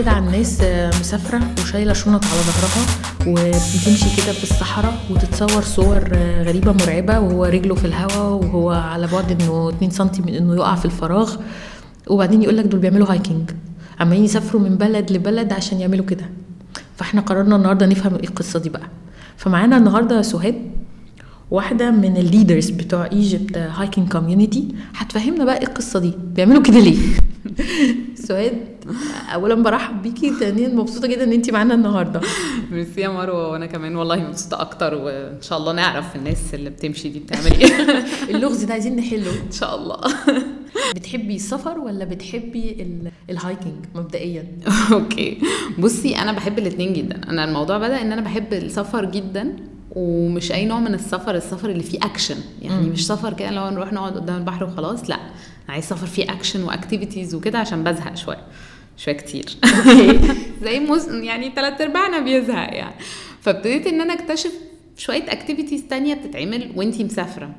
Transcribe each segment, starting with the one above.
كده عن ناس آه، مسافرة وشايلة شنط على ظهرها وبتمشي كده في الصحراء وتتصور صور آه، غريبة مرعبة وهو رجله في الهواء وهو على بعد إنه 2 سم من إنه يقع في الفراغ وبعدين يقول لك دول بيعملوا hiking عمالين يسافروا من بلد لبلد عشان يعملوا كده. فإحنا قررنا النهارده نفهم إيه القصة دي بقى. فمعانا النهارده سهاد واحدة من ال leaders بتوع Egypt Hiking Community هتفهمنا بقى إيه القصة دي. بيعملوا كده ليه؟ سهاد اولا برحب بيكي ثانيا مبسوطة جدا إن انت معانا النهارده. ميرسي يا مروة وأنا كمان والله مبسوطة أكتر وإن شاء الله نعرف الناس اللي بتمشي دي بتعمل إيه. اللغز ده عايزين نحله. إن شاء الله. بتحبي السفر ولا بتحبي ال- ال hiking مبدئيا؟ okay. بصي أنا بحب الاتنين جدا. أنا الموضوع بدأ إن أنا بحب السفر جدا ومش أي نوع من السفر السفر اللي فيه اكشن يعني. مش سفر كده لو نروح نقعد قدام البحر وخلاص لا. أنا عايز سفر فيه action و activities وكده عشان بزهق شوية شوية كتير. زي مز... يعني تلات ارباعنا بيزهق يعني. فابتديت إن أنا أكتشف شوية activities تانية بتتعمل وأنتي مسافرة.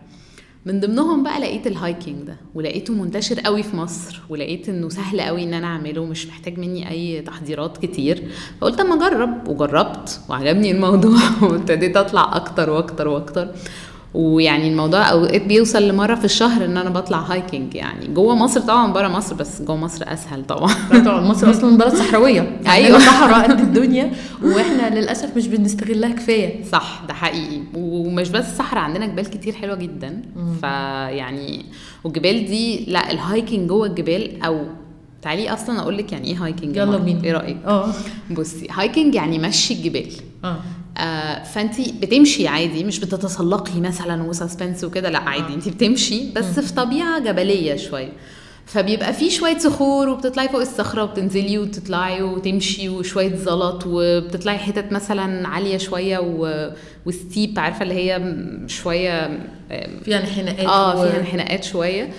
من ضمنهم بقى لقيت ال hiking ده ولقيته منتشر قوي في مصر ولقيت إنه سهل قوي إن أنا أعمله مش محتاج مني أي تحضيرات كتير. فقلت أما أجرب وجربت وعجبني الموضوع وابتديت أطلع أكتر وأكتر وأكتر. ويعني الموضوع اوقات بيوصل لمرة في الشهر إن أنا بطلع hiking يعني. جوه مصر طبعا بره مصر بس جوه مصر أسهل طبعا. طبعا مصر أصلا بلد صحراوية. أيوة. أيوة. صحراء قد الدنيا وإحنا للأسف مش بنستغلها كفاية. صح ده حقيقي. ومش بس الصحراء عندنا جبال كتير حلوة جدا. فيعني والجبال دي لا ال hiking جوه الجبال أو تعالي أصلا أقول لك يعني إيه hiking يلا؟ بينا. إيه رأيك؟ آه. بصي hiking يعني مشي الجبال. آه. آه فانت بتمشي عادي مش بتتسلقي مثلا و suspense وكده لا عادي انت بتمشي بس في طبيعة جبلية شوية فبيبقى في شوية صخور وبتطلعي فوق الصخرة وبتنزلي وتطلعي وتمشي وشوية زلط وبتطلعي حتت مثلا عالية شوية و... و steep عارفة اللي هي شوية آه، فيها انحناءات آه فيها انحناءات شوية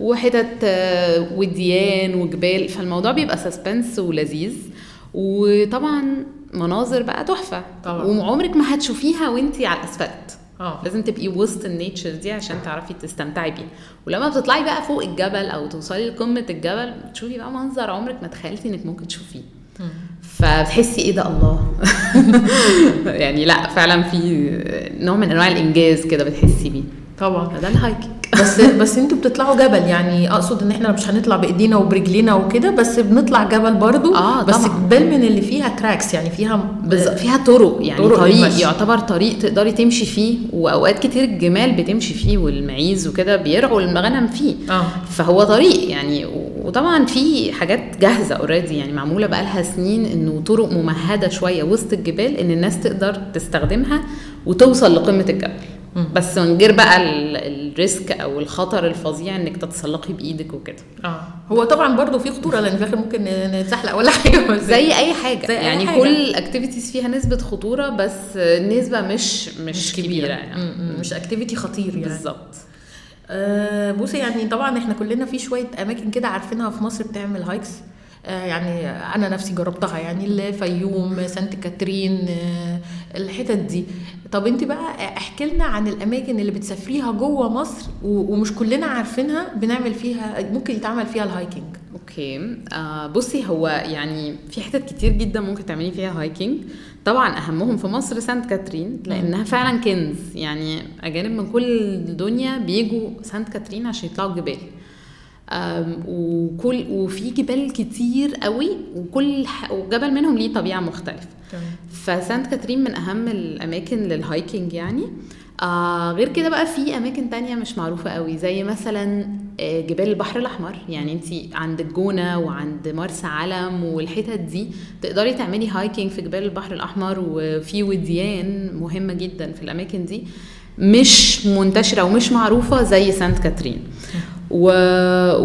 وحتت آه، وديان وجبال. فالموضوع بيبقى suspense ولذيذ. وطبعا مناظر بقى تحفة. طبعا. وعمرك ما هتشوفيها وانتي على الأسفلت. آه. لازم تبقي وسط ال nature دي عشان تعرفي تستمتعي بيها. ولما بتطلعي بقى فوق الجبل أو توصلي لقمة الجبل بتشوفي بقى منظر عمرك ما تخيلتي إنك ممكن تشوفيه. فبتحسي إيه ده؟ الله. يعني لأ فعلا في نوع من أنواع الإنجاز كده بتحسي بيه. طبعا فده ال hiking بس بس أنتوا بتطلعوا جبل يعني أقصد إن إحنا مش هنطلع بإيدينا وبرجلينا وكده بس بنطلع جبل برضو آه، بس. جبال من اللي فيها tracks يعني فيها بز... فيها طرق يعني طرق طريق للمشي. يعتبر طريق تقدري تمشي فيه وأوقات كتير الجمال بتمشي فيه والمعيز وكده بيرعوا المغنم فيه آه فهو طريق يعني وطبعا في حاجات جاهزة already يعني معمولة بقالها سنين إنه طرق ممهدة شوية وسط الجبال إن الناس تقدر تستخدمها وتوصل لقمة الجبل. بس من غير بقى ال- ال risk أو الخطر الفظيع إنك تتسلقي بإيدك وكده. آه. هو طبعا برضو في خطورة لأن في الآخر ممكن نتزحلق ولا حاجة. زي أي حاجة. زي أي يعني حاجة. كل ال activities فيها نسبة خطورة بس النسبة مش مش, مش كبيرة, كبيرة يعني. م- م- مش activity خطير يعني. بالظبط. آه بصي يعني طبعا إحنا كلنا في شوية أماكن كده عارفينها في مصر بتعمل hikes آه يعني أنا نفسي جربتها يعني الفيوم سانت كاترين آه الحتت دي. طب أنت بقى احكي لنا عن الأماكن اللي بتسافريها جوه مصر ومش كلنا عارفينها بنعمل فيها ممكن يتعمل فيها ال hiking okay. آه بصي هو يعني في حتت كتير جدا ممكن تعملي فيها hiking طبعا أهمهم في مصر سانت كاترين لأنها فعلا كنز. يعني أجانب من كل الدنيا بيجوا سانت كاترين عشان يطلعوا الجبال. وكل وفي جبال كتير قوي وكل وجبل منهم ليه طبيعة مختلفة. فسانت كاترين من أهم الأماكن لل hiking يعني. آه غير كده بقى في أماكن تانية مش معروفة قوي زي مثلا آه، جبال البحر الأحمر. يعني انت عند الجونة وعند مرسى علم والحتت دي تقدري تعملي hiking في جبال البحر الأحمر وفي وديان مهمة جدا في الأماكن دي مش منتشرة ومش معروفة زي سانت كاترين. و...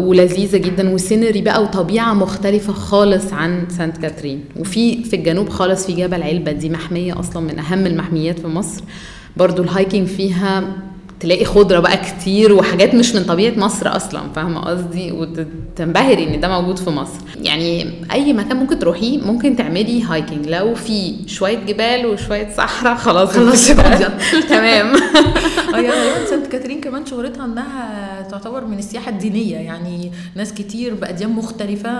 ولذيذة جدا. و scenery بقى وطبيعة مختلفة خالص عن سانت كاترين. وفي في الجنوب خالص في جبل علبة. دي محمية أصلا من أهم المحميات في مصر. برضو ال hiking فيها تلاقي خضرة بقى كتير وحاجات مش من طبيعة مصر أصلا. فاهمة قصدي؟ وتنبهري إن ده موجود في مصر. يعني أي مكان ممكن تروحيه ممكن تعملي hiking. لو في شوية جبال وشوية صحراء خلاص خلاص. انت أيوه غالبا سانت كاترين كمان شهرتها إنها تعتبر من السياحة الدينية. يعني ناس كتير بأديان مختلفة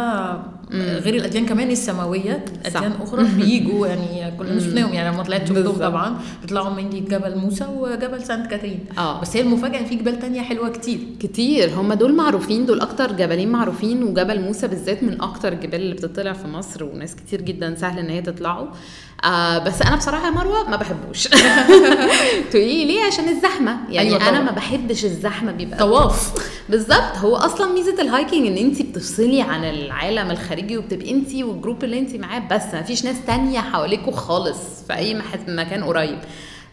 غير الأديان كمان السماوية. أديان أخرى بيجوا يعني كلنا شفناهم. يعني لما طلعت شفتهم. طبعا بيطلعوا من جبل موسى وجبل سانت كاترين. آه. بس هي المفاجأة في جبال تانية حلوة كتير. كتير. هم دول معروفين دول أكتر جبلين معروفين وجبل موسى بالذات من أكتر الجبال اللي بتطلع في مصر وناس كتير جدا سهل إن هي تطلعوا آه بس أنا بصراحة يا مروة ما بحبوش. تقولي ليه؟ عشان الزحمة. يعني أيوة أيوة أنا. ما بحبش الزحمة بيبقى. طواف. بالظبط. هو أصلا ميزة ال hiking إن انت بتفصلي عن العالم الخارجي وبتبقي انت وال group اللي انت معاه بس. ما فيش ناس تانية حواليكوا خالص في أي مح- مكان قريب.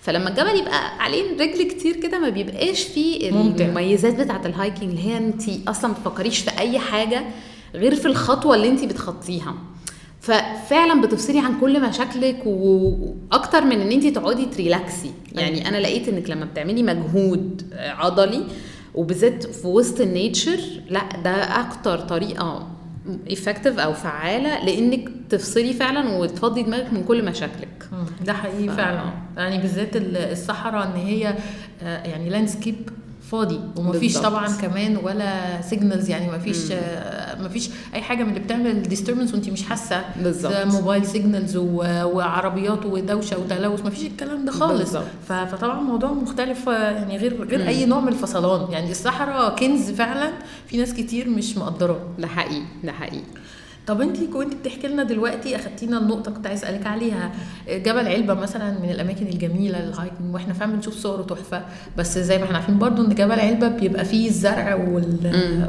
فلما الجبل يبقى عليه رجل كتير كده ما بيبقاش فيه. المميزات بتاعة ال hiking اللي هي انت أصلا ما بتفكريش في أي حاجة غير في الخطوة اللي انت بتخطيها. ففعلا بتفصلي عن كل مشاكلك وأكتر من إن انت تقعدي ت relax ي. يعني أنا لقيت إنك لما بتعملي مجهود عضلي وبالذات في وسط ال nature لا ده أكتر طريقة effective أو فعالة لإنك تفصلي فعلا وتفضي دماغك من كل مشاكلك. ده حقيقي ف- فعلا. يعني بالذات ال- الصحراء إن هي آه، يعني landscape فاضي ومفيش. طبعا كمان ولا signals يعني مفيش آه، مفيش أي حاجة من اللي بتعمل disturbance وانت مش حاسة بالظبط. mobile signals وعربيات ودوشة وتلوث مفيش الكلام ده خالص. فطبعا موضوع مختلف يعني غير غير أي نوع من الفصلان. يعني الصحراء كنز فعلا في ناس كتير مش مقدراه. ده حقيقي ده حقيقي. طب انت كنت بتحكي لنا دلوقتي أخدتينا النقطة كنت عايز أسألك عليها. جبل علبة مثلا من الأماكن الجميلة لل hiking وإحنا فعلا بنشوف صوره تحفة بس زي ما إحنا عارفين برضو إن جبل علبة بيبقى فيه الزرع وال...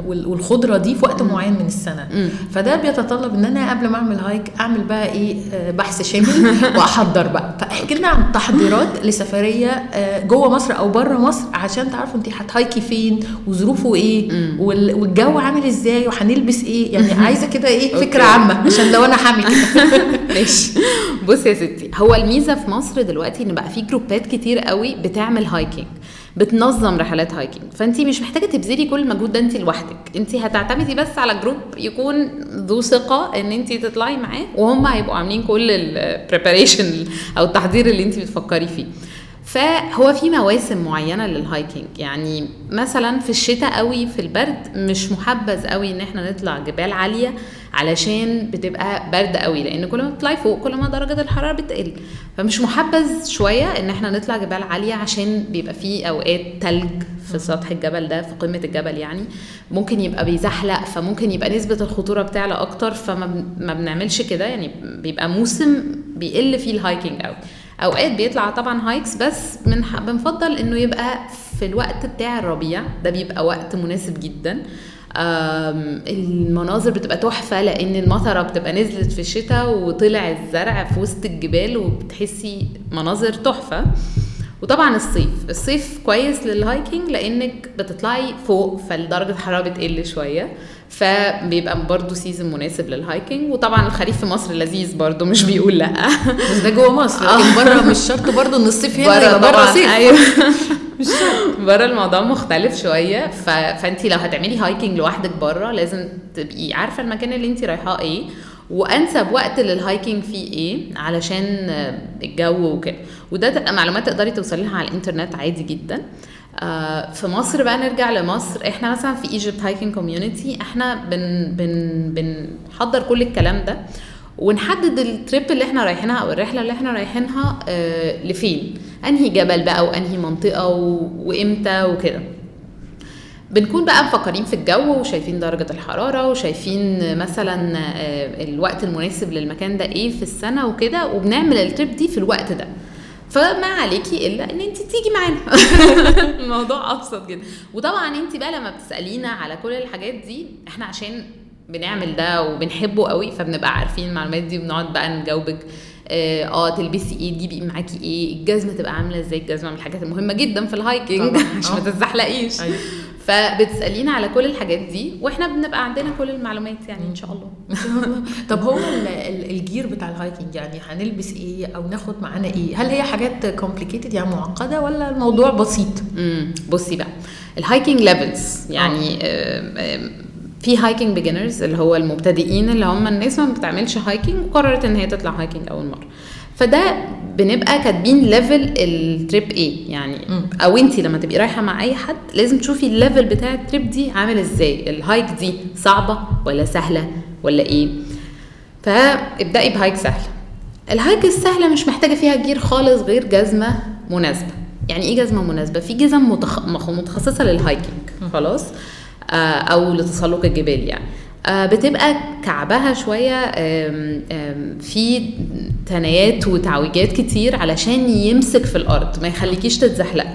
وال... والخضرة دي في وقت معين من السنة. فده بيتطلب إن أنا قبل ما أعمل hike أعمل بقى إيه آه، بحث شامل وأحضر بقى. فاحكي لنا عن تحضيرات لسفرية آه، جوه مصر أو بره مصر عشان تعرفوا أنت هت hike ي فين وظروفه إيه وال... والجو عامل إزاي وهنلبس إيه. يعني عايزة كده إيه فكرة. عامة عشان لو أنا كده. ماشي. بصي يا ستي هو الميزة في مصر دلوقتي إن بقى في group ات كتير قوي بتعمل hiking بتنظم رحلات hiking فانت مش محتاجة تبذلي كل المجهود ده انت لوحدك. انت هتعتمدي بس على group يكون ذو ثقة إن انت تطلعي معاه وهم هيبقوا عاملين كل ال preparation أو التحضير اللي انت بتفكري فيه. فهو في مواسم معينة للهايكنج يعني مثلا في الشتاء قوي في البرد مش محبذ قوي إن إحنا نطلع جبال عالية علشان بتبقى برد قوي لأن كل ما بتطلعي فوق كل ما درجة الحرارة بتقل. فمش محبذ شوية إن إحنا نطلع جبال عالية عشان بيبقى في أوقات تلج في سطح الجبل ده في قمة الجبل يعني. ممكن يبقى بيزحلق فممكن يبقى نسبة الخطورة بتعلى أكتر فما بن- ما بنعملش كده. يعني بيبقى موسم بيقل فيه ال hiking قوي. أوقات بيطلع طبعا hikes بس من بنفضل إنه يبقى في الوقت بتاع الربيع ده بيبقى وقت مناسب جدا. المناظر بتبقى تحفة لأن المطرة بتبقى نزلت في الشتاء وطلع الزرع في وسط الجبال وبتحسي مناظر تحفة. وطبعا الصيف الصيف كويس لل hiking لأنك بتطلعي فوق فالدرجة الحرارة بتقل شوية. فبيبقى برضو season مناسب لل hiking وطبعا الخريف في مصر لذيذ برضو مش بيقول لأ. بس ده جوه مصر لكن بره مش شرط برضو إن الصيف هنا يبقى بره طبعاً، صيف. أيوه. بره الموضوع مختلف شوية. ف... فانت لو هتعملي hiking لوحدك بره لازم تبقي عارفة المكان اللي انت رايحاه إيه وأنسب وقت لل hiking فيه إيه علشان الجو وكده. وده تبقى معلومات تقدري توصلي لها على الإنترنت عادي جدا. آه، في مصر بقى نرجع لمصر. إحنا مثلا في Egypt Hiking Community إحنا بن بن بنحضر كل الكلام ده ونحدد ال trip اللي إحنا رايحينها أو الرحلة اللي إحنا رايحينها آه لفين؟ أنهي جبل بقى وأنهي منطقة. وإمتى وكده. بنكون بقى مفكرين في الجو وشايفين درجة الحرارة وشايفين مثلا آه، الوقت المناسب للمكان ده إيه في السنة وكده وبنعمل ال trip دي في الوقت ده. فما عليكي إلا إن انت تيجي معانا الموضوع أبسط جدا وطبعا انت بقى لما بتسألينا على كل الحاجات دي إحنا عشان بنعمل ده وبنحبه قوي فبنبقى عارفين المعلومات دي وبنقعد بقى نجاوبك آه آه، تلبسي إيه تجيبي معاكي إيه الجزمة تبقى عاملة إزاي الجزمة من الحاجات المهمة جدا في ال hiking. عشان ما. تتزحلقيش أيوة. فبتسألينا على كل الحاجات دي وإحنا بنبقى عندنا كل المعلومات يعني إن شاء الله. طب هو ال- ال- ال gear بتاع ال hiking يعني هنلبس إيه أو ناخد معانا إيه؟ هل هي حاجات complicated يعني معقدة ولا الموضوع بسيط؟ امم بصي بقى ال hiking levels يعني آم، في hiking beginners اللي هو المبتدئين اللي هم الناس ما بتعملش hiking وقررت إن هي تطلع hiking اول مرة. فده بنبقى كاتبين level ال trip إيه يعني. أو انت لما تبقي رايحة مع أي حد لازم تشوفي ال level بتاع ال trip دي عامل إزاي. ال hike دي صعبة ولا سهلة ولا إيه؟ فابدأي ب hike سهله ال hike السهلة مش محتاجة فيها gear خالص غير جزمة مناسبة. يعني إيه جزمة مناسبة؟ في جزم متخ... متخصصة لل hiking خلاص؟ آه أو لتسلق الجبال يعني. بتبقى كعبها شوية في تنايات وتعويجات كتير علشان يمسك في الأرض ما يخليكيش تتزحلقي.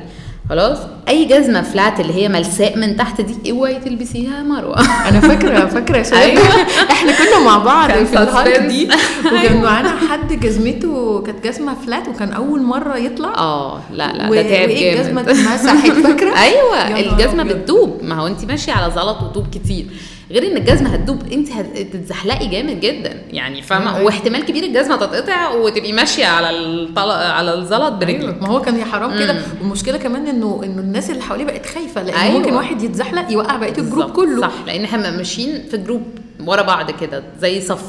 خلاص؟ أي جزمة flat اللي هي ملساء من تحت دي اوعي تلبسيها يا مروة. أنا فاكرة فاكرة شباب أيوة. إحنا كنا مع بعض في ال hike. دي. وكان معانا حد جزمته كانت جزمة flat وكان أول مرة يطلع. آه لا لا و- ده تعب جامد. الجزمه اتمسحت فاكرة؟ أيوه الجزمة. بتدوب. ما هو انت ماشية على زلط وطوب كتير. غير إن الجزمة هتدوب أنت هتتزحلقي جامد جدا. يعني فاهمة؟ أيوة. واحتمال كبير الجزمة تتقطع وتبقي ماشية على الظل... على الزلط برجلك. ما هو كان يا حرام كده. والمشكلة كمان إنه إنه الناس اللي حواليه بقت خايفة لأن أيوة. ممكن واحد يتزحلق يوقع بقية ال group كله. صح. لأن إحنا ماشيين في group ورا بعض كده زي صف.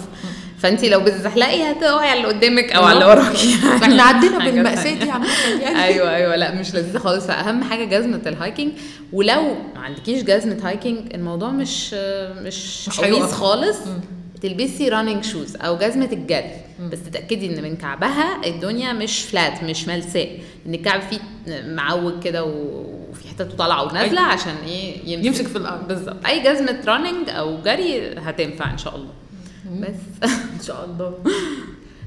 فأنت لو بتزحلقي هتقعي على اللي قدامك أو على اللي وراكي. فاحنا عدينا بالمأساة. دي يعني. أيوه أيوه. لأ مش لذيذة خالص. فأهم حاجة جزمة ال hiking ولو ما عندكيش جزمة hiking الموضوع مش مش, مش هيقف. خالص. تلبسي running shoes أو جزمة الجري. بس تتأكدي إن من كعبها الدنيا مش flat مش ملساء. إن الكعب فيه معوج كده وفي حتت طالعة ونازلة. عشان إيه؟ يمسك, يمسك في الأرض. بالظبط. أي جزمة running أو جري هتنفع إن شاء الله. بس إن شاء الله.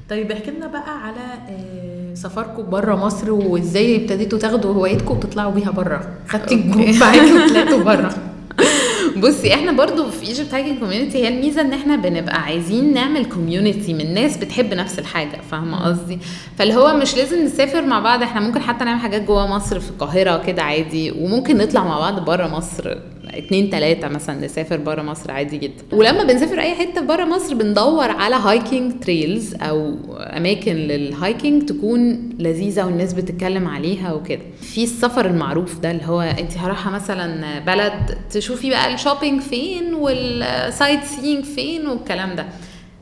طيب احكي لنا بقى على آه، سفركم بره مصر وازاي ابتديتوا تاخدوا هوايتكم وتطلعوا بيها بره خدتي ال group معاكي وطلعتوا بره بصي إحنا برضو في Egypt Hiking Community هي الميزة إن إحنا بنبقى عايزين نعمل community من ناس بتحب نفس الحاجة فاهمة قصدي؟ فاللي هو مش لازم نسافر مع بعض إحنا ممكن حتى نعمل حاجات جوه مصر في القاهرة كده عادي وممكن نطلع مع بعض بره مصر. اتنين تلاتة مثلا نسافر بره مصر عادي جدا. ولما بنسافر أي حتة بره مصر بندور على hiking trails أو أماكن لل hiking تكون لذيذة والناس بتتكلم عليها وكده. في السفر المعروف ده اللي هو أنت رايحه مثلا بلد تشوفي بقى ال shopping فين وال sightseeing فين والكلام ده.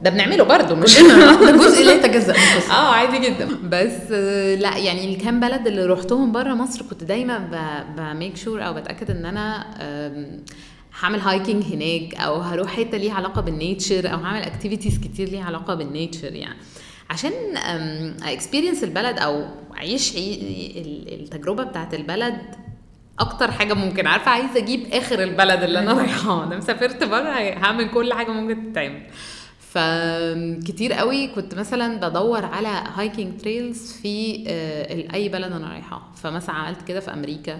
ده بنعمله برضه مش ده جزء لا من القصة آه عادي جدا. بس لا يعني الكام بلد اللي روحتهم بره مصر كنت دايما ب make sure أو بتأكد إن أنا هعمل hiking هناك أو هروح حتة ليها علاقة بال nature أو هعمل activities كتير ليها علاقة بال nature يعني. عشان experience البلد أو أعيش عي- ال- التجربة بتاعت البلد أكتر حاجة ممكن. عارفة عايزة أجيب آخر البلد اللي أنا رايحاها أنا مسافرت بره هعمل كل حاجة ممكن تتعمل. فكتير قوي كنت مثلا بدور على hiking trails في آه، أي بلد أنا رايحاها فمثلا عملت كده في أمريكا.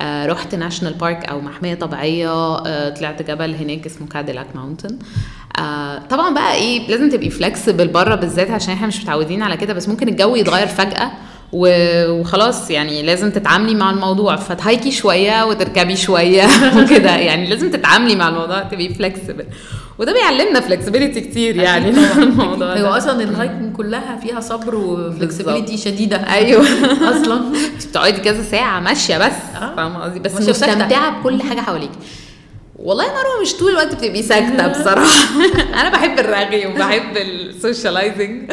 آه، رحت national park أو محمية طبيعية. آه، طلعت جبل هناك اسمه Cadillac Mountain طبعا بقى إيه لازم تبقي flexible بره بالذات عشان إحنا مش متعودين على كده بس ممكن الجو يتغير فجأة. وخلاص يعني لازم تتعاملي مع الموضوع. فت hike ي شوية وتركبي شوية وكده. يعني لازم تتعاملي مع الموضوع تبقي flexible وده بيعلمنا flexibility كتير يعني الموضوع هو أصلا ال hiking كلها فيها صبر و flexibility. شديدة. أيوه. أصلا. بتقعدي كذا ساعة ماشية بس. آه. فاهمة قصدي؟ بس. مستمتعة بكل حاجة حواليكي. والله يا مروه مش طول الوقت بتبقي ساكتة بصراحة أنا بحب الرغي وبحب ال socializing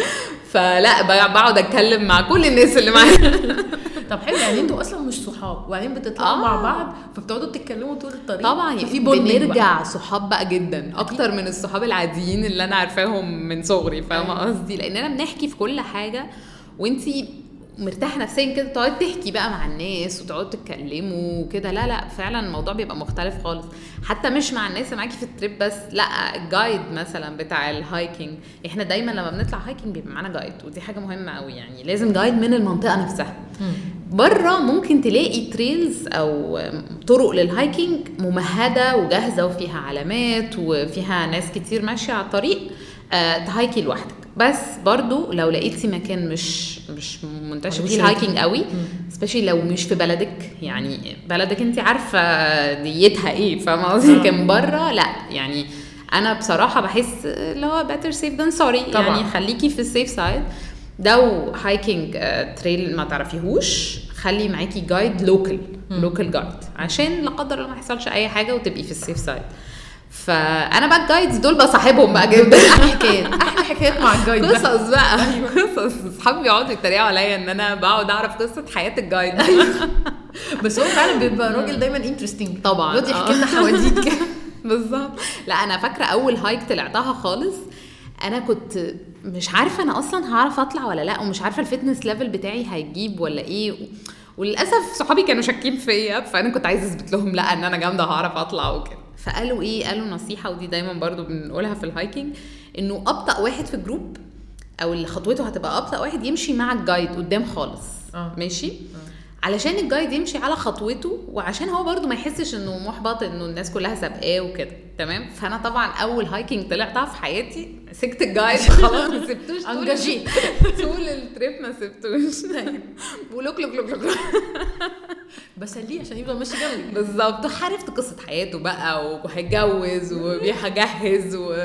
فلا بقعد أتكلم مع كل الناس اللي معايا طب حلو يعني أنتوا أصلا مش صحاب وبعدين بتطلعوا آه. مع بعض فبتقعدوا تتكلموا طول الطريق طبعا ففي يعني. بنرجع صحاب بقى جدا أكتر من الصحاب العاديين اللي أنا عارفاهم من صغري فاهمة أيوة. قصدي لاننا بنحكي في كل حاجة وأنتي مرتاحه نفسيا كده تقعد تحكي بقى مع الناس وتقعدوا تتكلموا وكده. لا لا فعلا الموضوع بيبقى مختلف خالص. حتى مش مع الناس اللي معاكي في ال trip بس لا ال guide مثلا بتاع ال hiking إحنا دايما لما بنطلع hiking بيبقى معانا guide ودي حاجة مهمة قوي يعني. لازم guide من المنطقة نفسها. بره ممكن تلاقي trails أو طرق لل hiking ممهدة وجاهزة وفيها علامات وفيها ناس كتير ماشية على الطريق. ت hike ي لوحدك. بس برضو لو لقيتي مكان مش مش منتشر فيه. ال hiking قوي specially لو مش في بلدك يعني بلدك انت عارفة ديتها إيه فاهمة قصدي؟ آه. لكن بره لا يعني أنا بصراحة بحس اللي هو safe than sorry. طبعاً. يعني خليكي في ال safe side لو hiking trail ما تعرفيهوش خلي معاكي guide local local guide عشان لا قدر الله ما يحصلش أي حاجة وتبقي في ال safe side فأنا بقى ال guides دول بصاحبهم بقى جدا. أحلى حكايات. أحلى حكايات مع ال guide. قصص بقى. قصص. أصحابي بيقعدوا يتريقوا عليا إن أنا بقعد أعرف قصة حياة ال guide بس هو فعلا بيبقى راجل دايما interesting طبعاً، يقعد يحكي آه. لنا حواديت كده. بالظبط. لا أنا فاكرة أول hike طلعتها خالص. أنا كنت مش عارفة أنا أصلا هعرف أطلع ولا لا ومش عارفة ال fitness level بتاعي هيجيب ولا إيه. وللأسف صحابي كانوا شاكين فيا فأنا كنت عايزة أثبت لهم لا إن أنا جامدة هعرف أطلع وكده. فقالوا إيه؟ قالوا نصيحة ودي دايما برضو بنقولها في ال hiking إنه أبطأ واحد في ال group أو اللي خطوته هتبقى أبطأ واحد يمشي مع ال guide قدام خالص. آه. ماشي؟ علشان ال guide يمشي على خطوته وعشان هو برضو ما يحسش إنه محبط إنه الناس كلها سابقاه وكده. تمام؟ فأنا طبعا أول hiking طلعتها في حياتي مسكت ال guide خلاص ما سبتوش طول engaged طول ال trip ما سبتوش. ولوك لوك لوك لوك. بس ليه عشان يفضل ماشي جنبي. بالظبط. وعرفت قصة حياته بقى وهيتجوز وبيجهز و...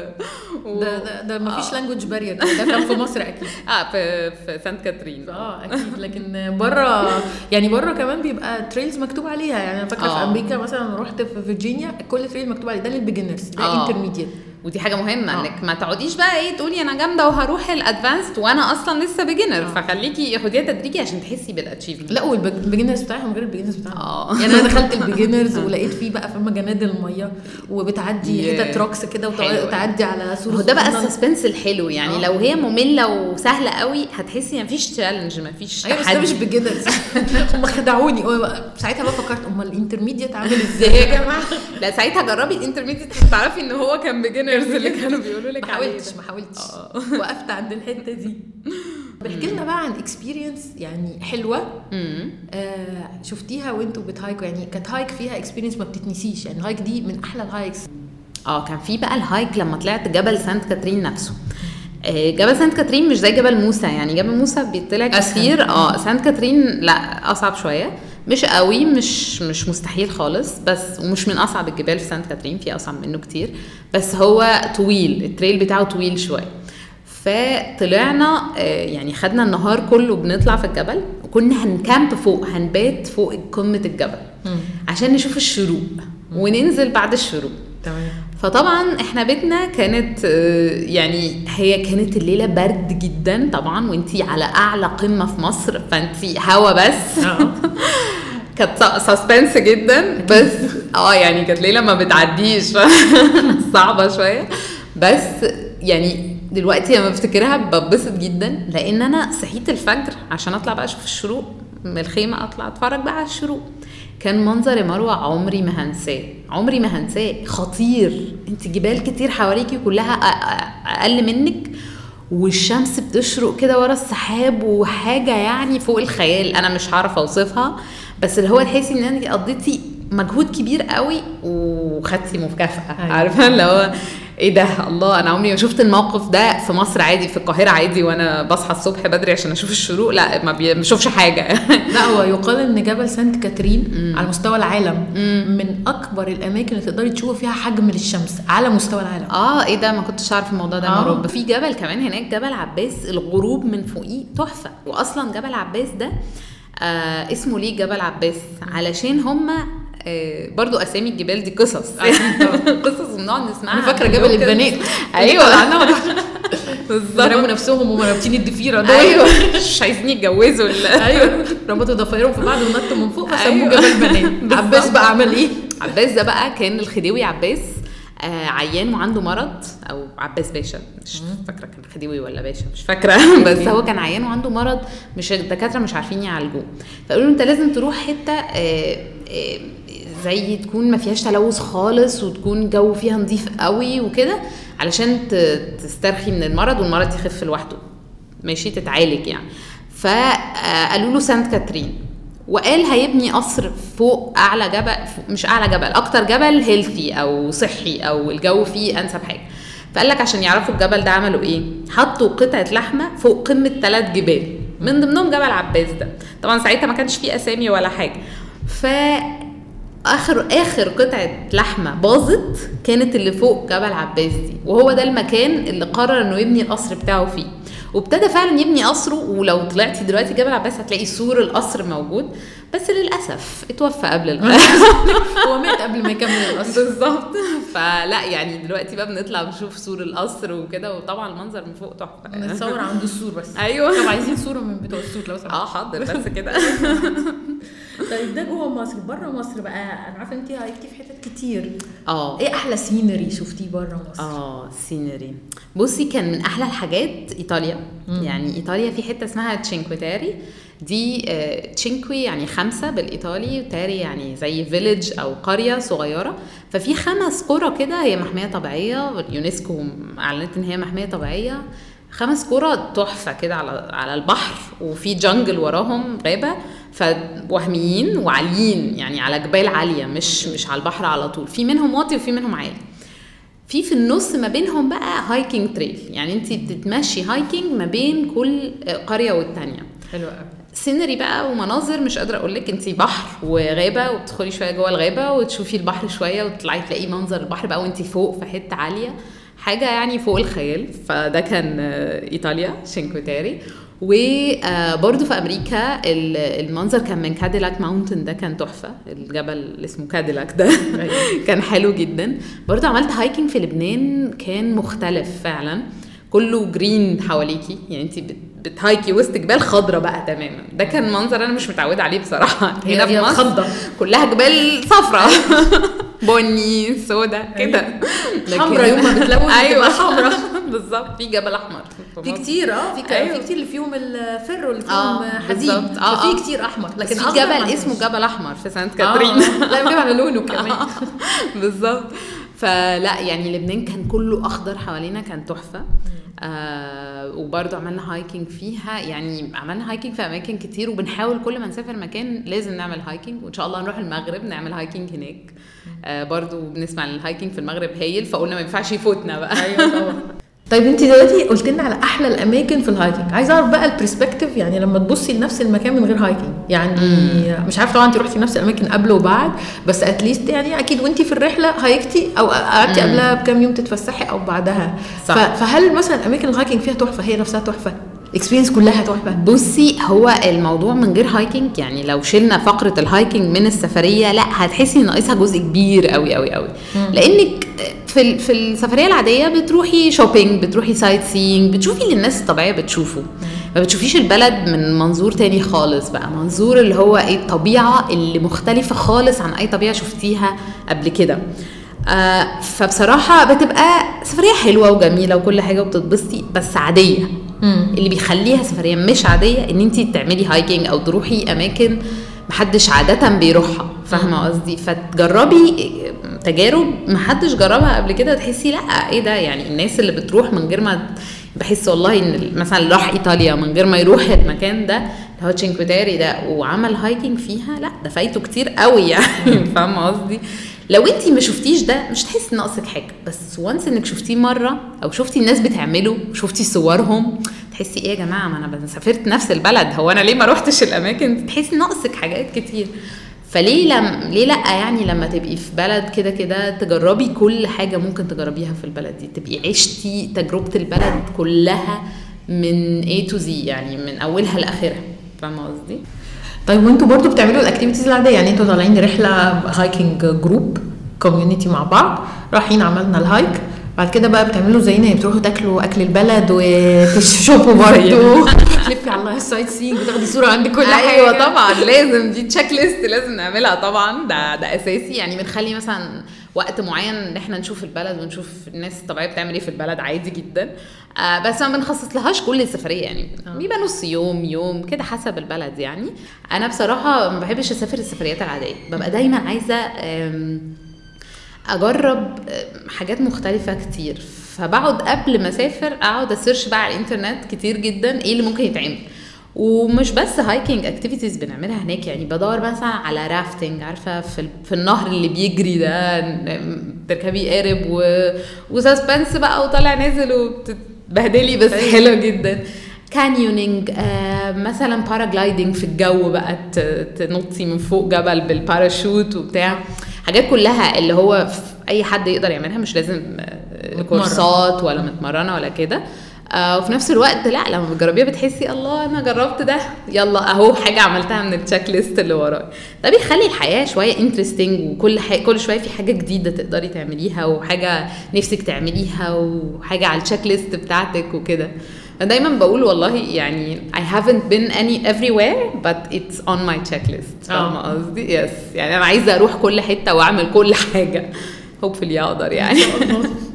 و... ده ده, ده مفيش آه. language barrier ده كان في مصر أكيد. آه في في سانت كاترين. آه أكيد. لكن بره يعني بره كمان بيبقى trails مكتوب عليها. يعني أنا فاكرة في آه. أمريكا مثلا رحت في فيرجينيا كل trail مكتوب عليه. ده لل beginners ده آه. intermediate ودي حاجة مهمة آه. إنك ما تقعديش بقى إيه تقولي أنا جامدة وهروح ال advanced وأنا أصلا لسه beginner آه. فخليكي خديها تدريجي عشان تحسي بال achievement لا وال beginners بتاعهم غير ال beginners بتاعهم آه يعني أنا دخلت ال beginners ولقيت فيه بقى فاهمه جنادل المية وبتعدي. حتت rocks كده. وتعدي على سور ده بقى. ال suspense الحلو يعني آه. لو هي مملة وسهلة قوي هتحسي مفيش challenge مفيش أيوه بس ده مش تحدي beginners هم خدعوني ساعتها بقى فكرت أمال ال intermediate عامل إزاي يا جماعة لا ساعتها جربي ال intermediate تعرفي إن هو كان beginners اللي كانوا بيقولوا لك ما حاولتش. ما حاولتش. آه. وقفت عند الحتة دي. احكي لنا بقى عن experience يعني حلوة. آه شفتيها وانتوا بت hike وا. يعني كانت hike فيها experience ما بتتنسيش. يعني ال hike دي من أحلى ال hikes آه كان في بقى ال hike لما طلعت جبل سانت كاترين نفسه. جبل سانت كاترين مش زي جبل موسى يعني. جبل موسى بيطلع. كتير. آه سانت كاترين لا أصعب شوية. مش قوي مش مش مستحيل خالص بس ومش من أصعب الجبال في سانت كاترين في أصعب منه كتير. بس هو طويل ال trail بتاعه طويل شوية. فطلعنا آه، يعني خدنا النهار كله بنطلع في الجبل وكنا هن camp فوق هنبات فوق قمة الجبل عشان نشوف الشروق وننزل بعد الشروق. تمام. فطبعا إحنا بيتنا كانت آه، يعني هي كانت الليلة برد جدا طبعا وإنتي على أعلى قمة في مصر فإنتي هوا بس. كانت سسبنس جدا بس آه يعني كانت ليلة ما بتعديش صعبة شوية. بس يعني دلوقتي لما بفتكرها ببسط جدا لأن أنا صحيت الفجر عشان أطلع بقى أشوف الشروق من الخيمة أطلع أتفرج بقى على الشروق. كان منظر مروة عمري ما هنساه. عمري ما هنساه. خطير. انت جبال كتير حواليكي كلها أقل منك والشمس بتشرق كده ورا السحاب وحاجة يعني فوق الخيال. أنا مش هعرف أوصفها بس اللي هو تحسي إن انت قضيتي مجهود كبير قوي وخدتي مكافأة. أيوة. عارفة؟ اللي هو إيه ده؟ الله أنا عمري ما شفت الموقف ده في مصر عادي في القاهرة عادي وأنا بصحى الصبح بدري عشان أشوف الشروق. لا ما بشوفش حاجة. لا هو يقال ان جبل سانت كاترين على مستوى العالم. من أكبر الأماكن اللي تقدري تشوفي فيها حجم للشمس على مستوى العالم. آه إيه ده؟ ما كنتش عارف الموضوع ده آه. مرب في جبل كمان هناك جبل عباس الغروب من فوقيه تحفة. واصلا جبل عباس ده آه اسمه ليه جبل عباس؟ علشان هما برضو أسامي الجبال دي قصص. قصص بنقعد نسمعها. أنا فاكرة جبل البنات. أيوه. بالظبط. ضربوا نفسهم وهم رابطين الضفيرة دول. أيوه. مش عايزين يتجوزوا أيوه. ربطوا ضفايرهم في بعض ونطوا من فوق فسموه أيوة. جبل بنات. عباس بقى عمل إيه؟ عباس ده بقى كان الخديوي عباس. آه عيان وعنده مرض. أو عباس باشا. مش فاكرة كان خديوي ولا باشا. مش فاكرة. بس هو كان عيان وعنده مرض. مش الدكاترة مش عارفين يعالجوه. فقالوا له أنت لازم تروح حتة آه آه زي تكون ما فيهاش تلوث خالص وتكون الجو فيها نظيف قوي وكده علشان تسترخي من المرض والمرض يخف لوحده. ماشي؟ تتعالج يعني. فقالوا له سانت كاترين. وقال هيبني قصر فوق أعلى جبل فوق مش أعلى جبل أكتر جبل healthy أو صحي أو الجو فيه أنسب حاجة. فقال لك عشان يعرفوا الجبل ده عملوا إيه؟ حطوا قطعة لحمة فوق قمة ثلاث جبال. من ضمنهم جبل عباس ده. طبعا ساعتها ما كانش فيه أسامي ولا حاجة. ف اخر آخر قطعة لحمة باظت كانت اللي فوق جبل عباس دي وهو ده المكان اللي قرر إنه يبني القصر بتاعه فيه. وابتدى فعلا يبني قصره ولو طلعتي دلوقتي جبل عباس هتلاقي سور القصر موجود. بس للأسف اتوفى قبل هو مات قبل ما يكمل القصر. بالظبط. فلا يعني دلوقتي بقى بنطلع بنشوف سور القصر وكده وطبعا المنظر من فوق تحفة. نتصور عند السور بس. أيوه. طب عايزين صورة من بتوع السور لو سمحت. آه حاضر بس كده. طيب ده جوه مصر بره مصر بقى. أنا عارفة انت hike تي في حتت كتير. آه. إيه أحلى scenery شفتيه بره مصر؟ آه scenery بصي كان من أحلى الحاجات إيطاليا. مم. يعني إيطاليا في حتة اسمها تشينكوي تيري دي آه، cinque يعني خمسة بالإيطالي و terre يعني زي village أو قرية صغيرة. ففي خمس قرى كده هي محمية طبيعية اليونسكو أعلنت إن هي محمية طبيعية. خمس قرى تحفة كده على على البحر وفي jungle وراهم غابة. فوهميين وعاليين يعني على جبال عالية مش مش على البحر على طول. في منهم واطي وفي منهم عالي. في في النص ما بينهم بقى hiking trail يعني انت بتتمشي هايكنج ما بين كل قرية والتانية. حلو قوي. scenery بقى ومناظر مش قادرة أقول لك انت بحر وغابة وبتدخلي شوية جوه الغابة وتشوفي البحر شوية وتطلعي تلاقي منظر البحر بقى وانت فوق في حتة عالية. حاجة يعني فوق الخيال فده كان آه، ايطاليا تشينكوي تيري وبرده في أمريكا ال- المنظر كان من كاديلاك mountain ده كان تحفة. الجبل اللي اسمه كاديلاك ده كان حلو جدا. برضه عملت hiking في لبنان كان مختلف فعلا. كله green حواليكي يعني انت بت hike ي وسط جبال خضرة بقى تماما. ده كان منظر أنا مش متعودة عليه بصراحة. هنا في مصر خضة. كلها جبال صفراء بني سودا كده. لكن- حمرا يوم ما بتلون أيوه. حمرا. بالظبط. في جبل أحمر. في. كتير آه. في أيوة. في كتير اللي فيهم ال fer واللي فيهم آه، حديد. آه، ففي آه. كتير أحمر. لكن في جبل ما اسمه. جبل أحمر في سانت آه، كاترين. آه. لا بجيب على لونه كمان. بالظبط. فلا يعني لبنان كان كله أخضر حوالينا كان تحفة. آه وبرضه عملنا hiking فيها. يعني عملنا hiking في أماكن كتير وبنحاول كل ما نسافر مكان لازم نعمل hiking وإن شاء الله نروح المغرب نعمل hiking هناك. آه برضه بنسمع ال hiking في المغرب هايل فقلنا ما ينفعش يفوتنا بقى. أيوه طيب انت دلوقتي قلت لنا على أحلى الأماكن في ال hiking عايزه أعرف بقى ال perspective يعني لما تبصي لنفس المكان من غير hiking يعني مش عارفه طبعا انت رحتي نفس الأماكن قبل وبعد بس at least يعني أكيد وانت في الرحلة hike تي أو قعدتي مم. قبلها بكام يوم تتفسحي أو بعدها. صح. فهل مثلا أماكن ال hiking فيها تحفة؟ هي نفسها تحفة؟ ال experience كلها تحفة. بصي هو الموضوع من غير hiking يعني لو شلنا فقرة ال hiking من السفرية لا هتحسي إن ناقصها جزء كبير قوي قوي قوي لأنك في في السفرية العادية بتروحي shopping بتروحي sightseeing بتشوفي اللي الناس الطبيعية بتشوفه. ما بتشوفيش البلد من منظور تاني خالص بقى. منظور اللي هو إيه الطبيعة اللي مختلفة خالص عن أي طبيعة شفتيها قبل كده. آه فبصراحة بتبقى سفرية حلوة وجميلة وكل حاجة وبتتبسطي بس عادية. اللي بيخليها سفرية مش عادية إن انت تعملي هايكنج أو تروحي أماكن محدش عادة بيروحها. فاهمة قصدي؟ فتجربي تجارب محدش جربها قبل كده تحسي لأ إيه ده؟ يعني الناس اللي بتروح من غير ما بحس والله إن مثلا راح إيطاليا من غير ما يروح المكان ده اللي هو تشينكوي تيري ده وعمل hiking فيها لأ ده فايته كتير قوي يعني. فاهمة قصدي؟ لو انت ما شفتيش ده مش تحسي ناقصك حاجة. بس once انك شفتيه مرة أو شفتي الناس بتعمله شفتي صورهم تحسي إيه يا جماعة ما أنا سافرت نفس البلد هو أنا ليه ما روحتش الأماكن؟ تحسي ناقصك حاجات كتير. فليه لم ليه لأ يعني لما تبقي في بلد كده كده تجربي كل حاجة ممكن تجربيها في البلد دي؟ تبقي عشتي تجربة البلد كلها من A to Z يعني من أولها لآخرها. فاهمة قصدي؟ طيب وانتوا برضو بتعملوا ال activities العادية يعني أنتوا طالعين رحلة hiking group community مع بعض رايحين عملنا ال hike بعد كده بقى بتعملوا زينا يعني بتروحوا تاكلوا أكل البلد وت shop وا برضو. تلفي على ال sightseeing وتاخدي صورة عند كل حاجة. أيوه طبعا لازم دي checklist لازم نعملها طبعا. ده ده أساسي. يعني بنخلي مثلا وقت معين إن إحنا نشوف البلد ونشوف الناس الطبيعيه بتعمل إيه في البلد عادي جدا. آه بس ما بنخصص لهاش كل السفرية يعني. آه. بيبقى نص يوم يوم كده حسب البلد يعني. أنا بصراحة ما بحبش أسافر السفريات العادية. ببقى دايما عايزة أجرب حاجات مختلفة كتير. فبقعد قبل ما أسافر أقعد ا search بقى على الإنترنت كتير جدا إيه اللي ممكن يتعمل. ومش بس hiking activities بنعملها هناك يعني. بدور مثلا على rafting عارفة؟ في في النهر اللي بيجري ده تركبي قارب و... و suspense بقى وطالع نازل وبتتبهدلي بس حلو جدا. canyoning آه مثلا paragliding في الجو بقى تنطي من فوق جبل بالباراشوت وبتاع. حاجات كلها اللي هو في أي حد يقدر يعملها مش لازم آه،. كورسات ولا متمرنة ولا كده. آه وفي نفس الوقت لا لما بتجربيها بتحسي الله أنا جربت ده يلا أهو حاجة عملتها من ال checklist اللي ورايا. ده بيخلي الحياة شوية interesting وكل حاجة كل شوية في حاجة جديدة تقدري تعمليها وحاجة نفسك تعمليها وحاجة على ال checklist بتاعتك وكده. دايما بقول والله يعني I haven't been any everywhere but it's on my checklist. فاهمة آه. قصدي؟ yes يعني أنا عايزة أروح كل حتة وأعمل كل حاجة. Hopefully أقدر يعني.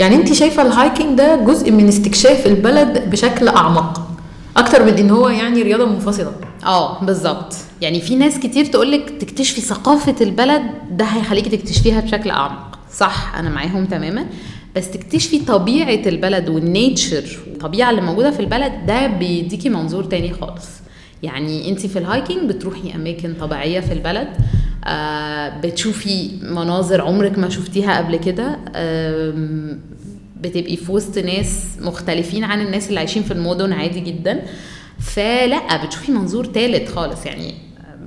يعني انت شايفة ال hiking ده جزء من استكشاف البلد بشكل أعمق أكتر من إن هو يعني رياضة منفصلة. آه بالظبط. يعني في ناس كتير تقولك تكتشفي ثقافة البلد ده هيخليكي تكتشفيها بشكل أعمق. صح أنا معاهم تماما. بس تكتشفي طبيعة البلد وال nature الطبيعة اللي موجودة في البلد ده بيديكي منظور تاني خالص. يعني انت في ال hiking بتروحي أماكن طبيعية في البلد آه بتشوفي مناظر عمرك ما شفتيها قبل كده بتبقي في وسط ناس مختلفين عن الناس اللي عايشين في المدن عادي جدا. فلا بتشوفي منظور ثالث خالص يعني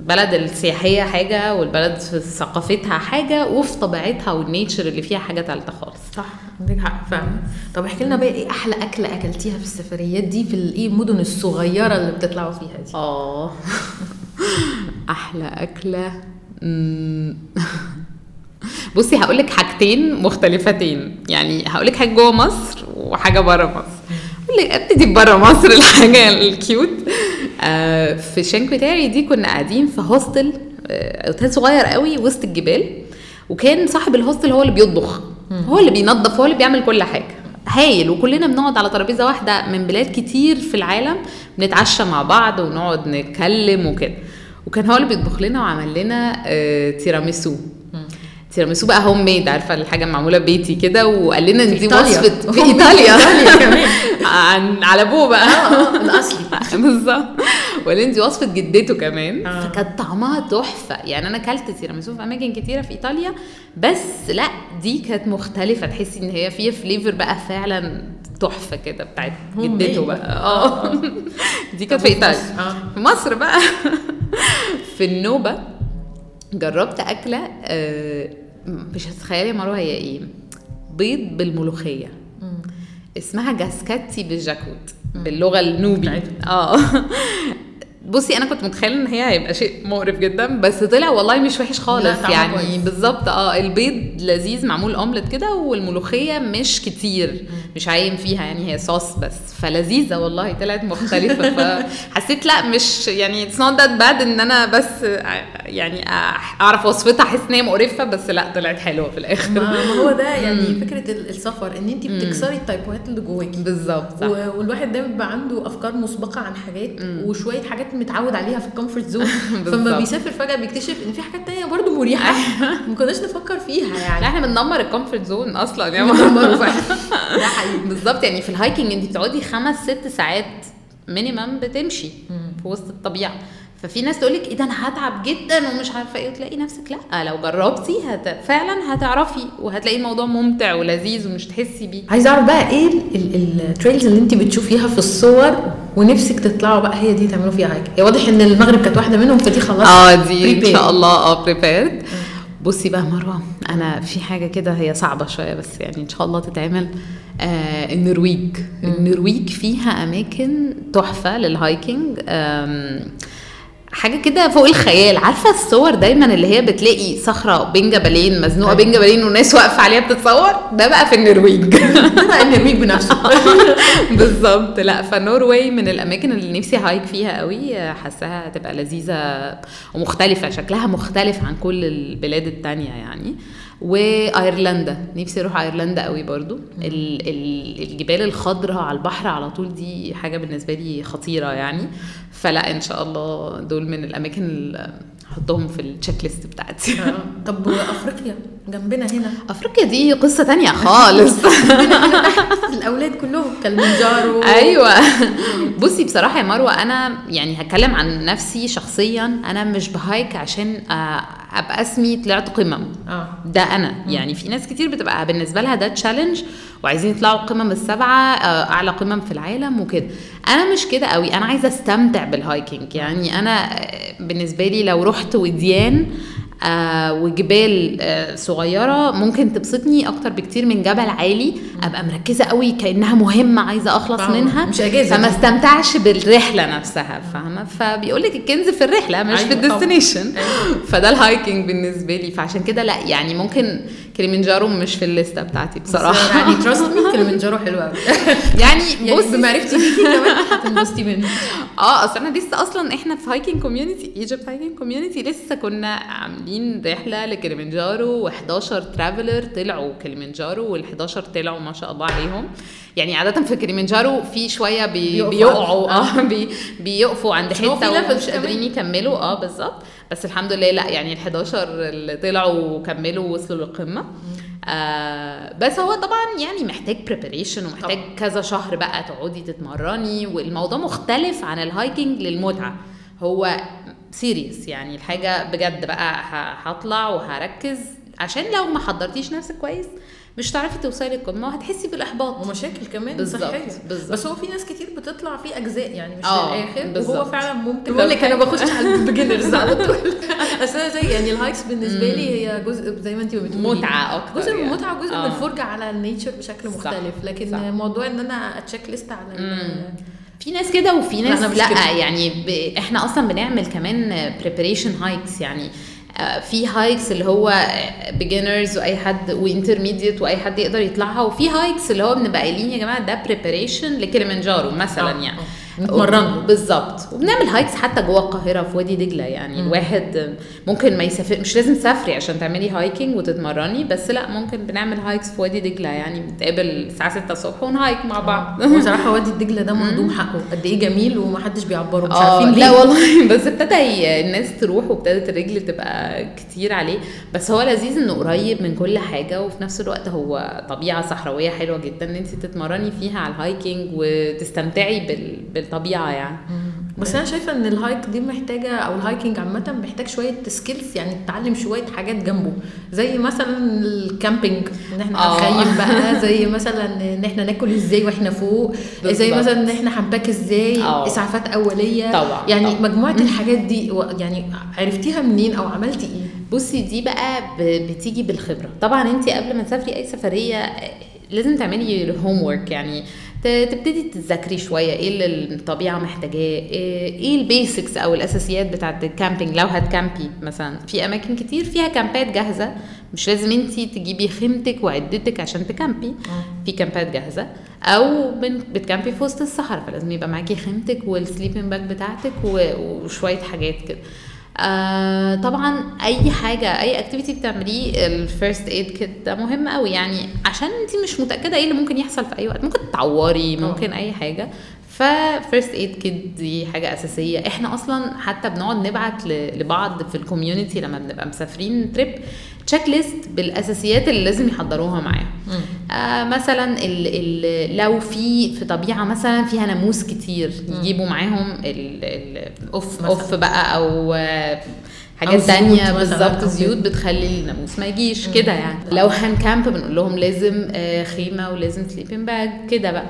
بلد السياحية حاجة والبلد في ثقافتها حاجة وفي طبيعتها والنيتشر اللي فيها حاجة ثالثة خالص. صح عندك حق فعلا. طب احكي لنا بقى إيه أحلى أكلة أكلتيها في السفريات دي في الايه المدن الصغيرة اللي بتطلعوا فيها دي؟ آه. أحلى أكلة. بصي هقول لك حاجتين مختلفتين. يعني هقول لك حاجة جوه مصر وحاجة بره مصر. ابتدي بره مصر الحاجة ال cute. آه في تشينكوي تيري دي كنا قاعدين في hostel آه، أوتيل صغير قوي وسط الجبال. وكان صاحب ال hostel هو اللي بيطبخ. هو اللي بينظف هو اللي بيعمل كل حاجة. هايل. وكلنا بنقعد على ترابيزة واحدة من بلاد كتير في العالم بنتعشى مع بعض ونقعد نتكلم وكده. وكان هو اللي بيطبخ لنا وعمل لنا آه تيراميسو. تيراميسو بقى homemade عارفة الحاجة معمولة بيتي كده وقال لنا إن دي. وصفة في إيطاليا. عن على ابوه بقى آه الأصلي بالظبط وقال لنا دي وصفة جدته كمان آه. فكانت طعمها تحفة يعني أنا أكلت تيراميسو في أماكن كتيرة في إيطاليا بس لأ دي كانت مختلفة تحسي إن هي فيها flavor بقى فعلا تحفة كده بتاعت جدته. بقى آه دي كانت في إيطاليا؟ آه. في مصر بقى في النوبة جربت أكلة آه، مش هتتخيلي يا مروه هي إيه. بيض بالملوخية. اسمها جاسكاتي بالجاكوت باللغة النوبي. آه. بصي أنا كنت متخيلة إن هي هيبقى شيء مقرف جدا بس طلع والله مش وحش خالص يعني. بالظبط آه. البيض لذيذ معمول اومليت كده والملوخية مش كتير. مش عايم فيها يعني هي صوص بس. فلذيذة والله طلعت مختلفة. فحسيت لا مش يعني it's not that bad إن أنا بس يعني أعرف وصفتها احس إن هي مقرفة بس لا طلعت حلوة في الآخر. ما هو ده يعني فكرة ال- السفر إن انت بتكسري التابوهات اللي جواكي بالظبط والواحد ده بيبقى عنده أفكار مسبقة عن حاجات وشوية حاجات متعود عليها في ال comfort zone فلما. بيسافر فجأة بيكتشف إن في حاجات تانية برضه مريحة. ما كناش نفكر فيها يعني. إحنا بندمر ال comfort zone أصلا فعلا. ده حقيقي. بالظبط يعني في ال hiking انت بتقعدي خمس ست ساعات minimum بتمشي في وسط الطبيعة. ففي ناس تقول لك إيه ده أنا هتعب جدا ومش عارفة إيه وتلاقي نفسك لا لو جربتي هت... فعلا هتعرفي وهتلاقي الموضوع ممتع ولذيذ ومش تحسي بيه. عايزة أعرف بقى إيه ال trails اللي انت بتشوفيها في الصور ونفسك تطلعوا بقى هي دي تعملوا فيها حاجة؟ هي واضح إن المغرب كانت واحدة منهم فدي خلاص آه دي إن. شاء الله آه prepared بصي بقى مروة أنا في حاجة كده هي صعبة شوية بس يعني إن شاء الله تتعمل آه النرويج. النرويج فيها أماكن تحفة لل hiking آم، حاجة كده فوق الخيال. عارفة الصور دايما اللي هي بتلاقي صخرة بين جبلين مزنوقة بين جبلين وناس واقفة عليها بتتصور؟ ده بقى في النرويج. ده بقى النرويج بنفسه. بالظبط. لا ف Norway من الأماكن اللي نفسي أ hike فيها قوي. حاساها هتبقى لذيذة ومختلفة شكلها مختلف عن كل البلاد التانية يعني. وأيرلندا. نفسي أروح أيرلندا قوي برضو. ال ال الجبال الخضراء على البحر على طول دي حاجة بالنسبة لي خطيرة يعني. فلا إن شاء الله دول من الأماكن احطهم في التشيك ليست بتاعتي. آه. طب وأفريقيا؟ جنبنا هنا. أفريقيا دي قصة تانية خالص. الأولاد كلهم كلمنجارو. أيوه. بصي بصراحة يا مروة أنا يعني هتكلم عن نفسي شخصيا أنا مش ب hike عشان آه، أبقى اسمي طلعت قمم. آه. ده أنا. يعني في ناس كتير بتبقى بالنسبة لها ده challenge وعايزين يطلعوا القمم السبعة آه، أعلى قمم في العالم وكده. أنا مش كده قوي أنا عايزة أستمتع بال hiking يعني أنا آه، بالنسبة لي لو رحت وديان آه وجبال آه صغيرة. ممكن تبسطني أكتر بكتير من جبل عالي. أبقى مركزة قوي كأنها مهمة عايزة أخلص. منها. مش أجازة. فما استمتعش بالرحلة نفسها فاهمة؟ فبيقول لك الكنز في الرحلة مش في أيوة طبعاً. ال destination. فده ال hiking بالنسبة لي. فعشان كده لا يعني ممكن كليمنجارو مش في ال list بتاعتي بصراحة. يعني trust me كلمنجارو حلو قوي يعني يعني بص بمعرفتي بيكي كمان هتنبسطي منه. آه أصل أنا لسه أصلا إحنا في hiking community Egypt hiking community لسه كنا عاملين رحلة لكليمنجارو و11 traveler طلعوا كليمنجارو وال11 طلعوا ما شاء الله عليهم. يعني عادة في كليمنجارو في شوية بي بيقعوا آه بي بيقفوا عند حتة ومش قادرين يكملوا آه بالظبط. بس الحمد لله لا يعني ال11 اللي طلعوا وكملوا ووصلوا للقمة. آه بس هو طبعا يعني محتاج preparation ومحتاج طبعاً. كذا شهر بقى تقعدي تتمرني والموضوع مختلف عن ال hiking للمتعة. هو serious يعني الحاجة بجد بقى هطلع وهركز عشان لو ما حضرتيش نفسك كويس مش هتعرفي توصلي القمه وهتحسي بالإحباط ومشاكل كمان بالظبط، صحيه بالظبط. بس هو في ناس كتير بتطلع في أجزاء يعني مش آه، للآخر وهو بالظبط. فعلا ممكن بقول لك أنا بخش على ال beginners على طول أصل أنا زي يعني ال hikes بالنسبة لي هي جزء زي ما انت بتقولي متعة أكتر جزء من يعني. المتعه وجزء من آه. الفرجة على ال nature بشكل صح، مختلف لكن صح. موضوع إن أنا أ check list على في ناس كده وفي ناس لا, كده. يعني ب... إحنا أصلا بنعمل كمان preparation hikes يعني آه، في hikes اللي هو beginners وأي حد و intermediate وأي حد يقدر يطلعها وفي hikes اللي هو بنبقى قايلين يا جماعة ده preparation لكليمنجارو مثلا آه، يعني آه. نتمرن. بالظبط. وبنعمل hikes حتى جوه القاهرة في وادي دجلة. يعني الواحد ممكن ما يسافر مش لازم تسافري عشان تعملي hiking وتتمرني بس لا ممكن بنعمل hikes في وادي دجلة. يعني بنتقابل الساعة 6 الصبح ون hike مع بعض. بصراحه وادي دجلة ده مهضوم حقه قد إيه جميل ومحدش بيعبره. مش آه عارفين ليه. لا والله. بس ابتدى الناس تروح وابتدت الرجل تبقى كتير عليه. بس هو لذيذ إنه قريب من كل حاجة وفي نفس الوقت هو طبيعة صحراوية حلوة جدا إن انت تتمرني فيها على ال hiking وتستمتعي بال... بالطبيعه يعني. بس أنا شايفة إن ال hike دي محتاجة أو ال hiking عامة محتاج شوية skills يعني تتعلم شوية حاجات جنبه. زي مثلا ال camping إن إحنا آه. هنخيم بقى. زي مثلا إن إحنا ناكل إزاي وإحنا فوق. زي. مثلا إن إحنا هن pack إزاي. آه. إسعافات أولية. طبعا، يعني طبعا. مجموعة الحاجات دي يعني عرفتيها منين أو عملتي إيه؟ بصي دي بقى بتيجي بالخبرة. طبعا انت قبل ما تسافري أي سفرية لازم تعملي ال homework يعني تبتدي تذاكري شوية. إيه اللي الطبيعة محتاجاه؟ إيه إيه ال basics أو الأساسيات بتاعت ال camping لو هت camp ي مثلا في أماكن كتير فيها camp ات جاهزة. مش لازم انت تجيبي خيمتك وعدتك عشان ت camp ي في camp ات جاهزة. أو بت camp ي في وسط الصحراء فلازم يبقى معاكي خيمتك وال sleeping bag بتاعتك وشوية حاجات كده. آه طبعا أي حاجة أي activity بتعمليه ال first aid kit ده مهم قوي. يعني عشان انت مش متأكدة إيه اللي ممكن يحصل في أي وقت. ممكن تتعوري ممكن أي حاجة. ف first aid kit دي حاجة أساسية. إحنا أصلا حتى بنقعد نبعت لبعض في ال community لما بنبقى مسافرين trip check list بالأساسيات اللي لازم يحضروها معاهم. آه مثلا ال ال لو في في طبيعة مثلا فيها ناموس كتير يجيبوا معاهم ال ال أوف مثلاً. اوف بقى أو آه، حاجات تانية. بالظبط زيوت. بتخلي الناموس ما يجيش. كده يعني. لو هن camp بنقول لهم لازم آه، خيمة ولازم sleeping bag كده بقى.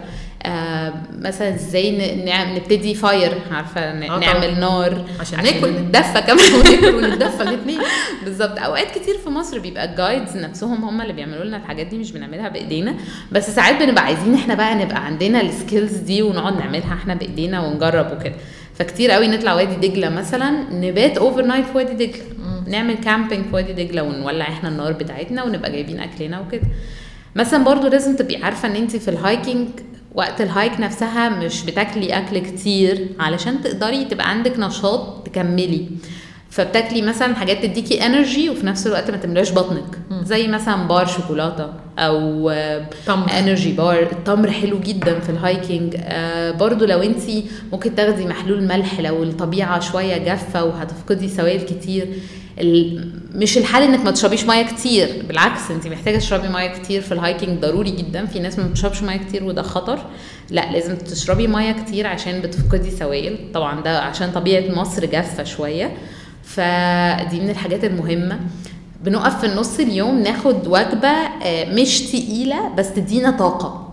آه مثلا إزاي نعم- نبتدي fire عارفة؟ آه. نعمل نار. عشان ناكل. نتدفى كمان. وناكل ونتدفى الاثنين بالظبط. أوقات كتير في مصر بيبقى ال guides نفسهم هم اللي بيعملوا لنا الحاجات دي مش بنعملها بإيدينا. بس ساعات بنبقى عايزين إحنا بقى نبقى عندنا ال skills دي ونقعد نعملها إحنا بإيدينا ونجرب وكده. فكتير قوي نطلع وادي دجلة مثلا نبات overnight في وادي دجلة. نعمل camping في وادي دجلة ونولع إحنا النار بتاعتنا ونبقى جايبين أكلنا وكده. مثلا برضو لازم تبقي عارفة إن انت في ال hiking وقت ال hike نفسها مش بتاكلي أكل كتير علشان تقدري تبقى عندك نشاط تكملي. فبتاكلي مثلا حاجات تديكي energy وفي نفس الوقت ما تملاش بطنك. زي مثلا بار شوكولاتة أو تمر. energy bar التمر حلو جدا في ال hiking آه برضو لو انت ممكن تاخدي محلول ملح لو الطبيعة شوية جافة وهتفقدي سوائل كتير. مش الحل انك ما تشربيش مية كتير. بالعكس انت محتاجة تشربي مية كتير في ال hiking ضروري جدا. في ناس ما بتشربش مية كتير وده خطر. لا لازم تشربي مية كتير عشان بتفقدي سوائل. طبعا ده عشان طبيعة مصر جافة شوية. فدي من الحاجات المهمة. بنقف في النص اليوم ناخد وجبة آه، مش تقيلة بس تدينا طاقة.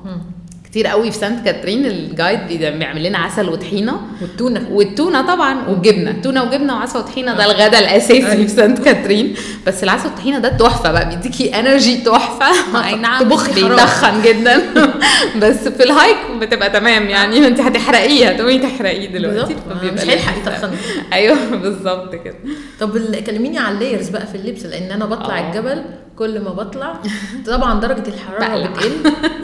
كتير قوي في سانت كاترين. ال guide بي- بيعمل لنا عسل وطحينة. والتونة. والتونة طبعا والجبنه تونة وجبنة وعسل وطحينة. ده الغدا الأساسي في سانت كاترين. بس العسل والطحينة ده تحفة بقى. بيديكي energy تحفة. أي نعم. بيتخن جدا. بس في ال hike بتبقى تمام يعني. انت هتحرقيه هتقومي تحرقيه دلوقتي. فبيبقى مش هيلحق. يتخن. أيوه بالظبط كده. طب كلميني على اللايرز بقى في اللبس لأن أنا بطلع آه. الجبل كل ما بطلع. طبعا درجة الحرارة. بتقل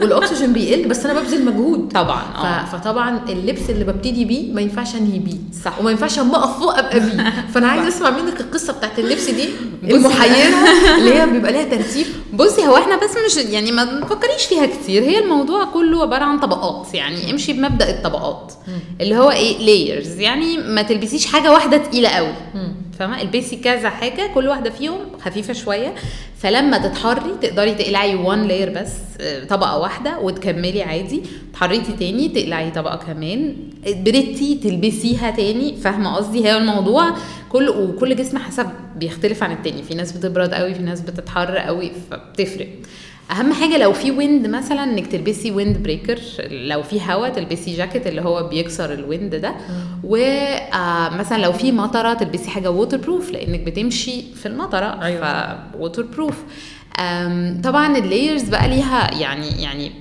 والأكسجين بيقل بس أنا ببذل مجهود. طبعا. آه. فطبعا اللبس اللي ببتدي بيه ما ينفعش أنهي بيه. صح. وما ينفعش أما اقف فوق أبقى بيه. فأنا عايزة أسمع منك القصة بتاعت اللبس دي. المحيرة اللي هي بيبقى لها ترتيب. بصي هو إحنا بس مش يعني ما تفكريش فيها كتير. هي الموضوع كله عبارة عن طبقات. يعني امشي بمبدأ الطبقات. اللي هو إيه layers يعني ما تلبسيش حاجة واحدة تقيلة قوي. فاهمة؟ البسي كذا حاجة كل واحدة فيهم خفيفة شوية. فلما تتحري تقدري تقلعي one layer بس آه، طبقة واحدة وتكملي عادي. اتحريتي تاني تقلعي طبقة كمان. بردتي تلبسيها تاني فاهمة قصدي؟ هي الموضوع كل وكل جسم حسب بيختلف عن التاني. في ناس بتبرد قوي في ناس بتتحر قوي فبتفرق. أهم حاجة لو في wind مثلا إنك تلبسي wind breaker لو في هوا تلبسي جاكيت اللي هو بيكسر ال wind ده. ومثلا لو في مطرة تلبسي حاجة waterproof لإنك بتمشي في المطرة أيوة. waterproof طبعا ال layers بقى ليها يعني يعني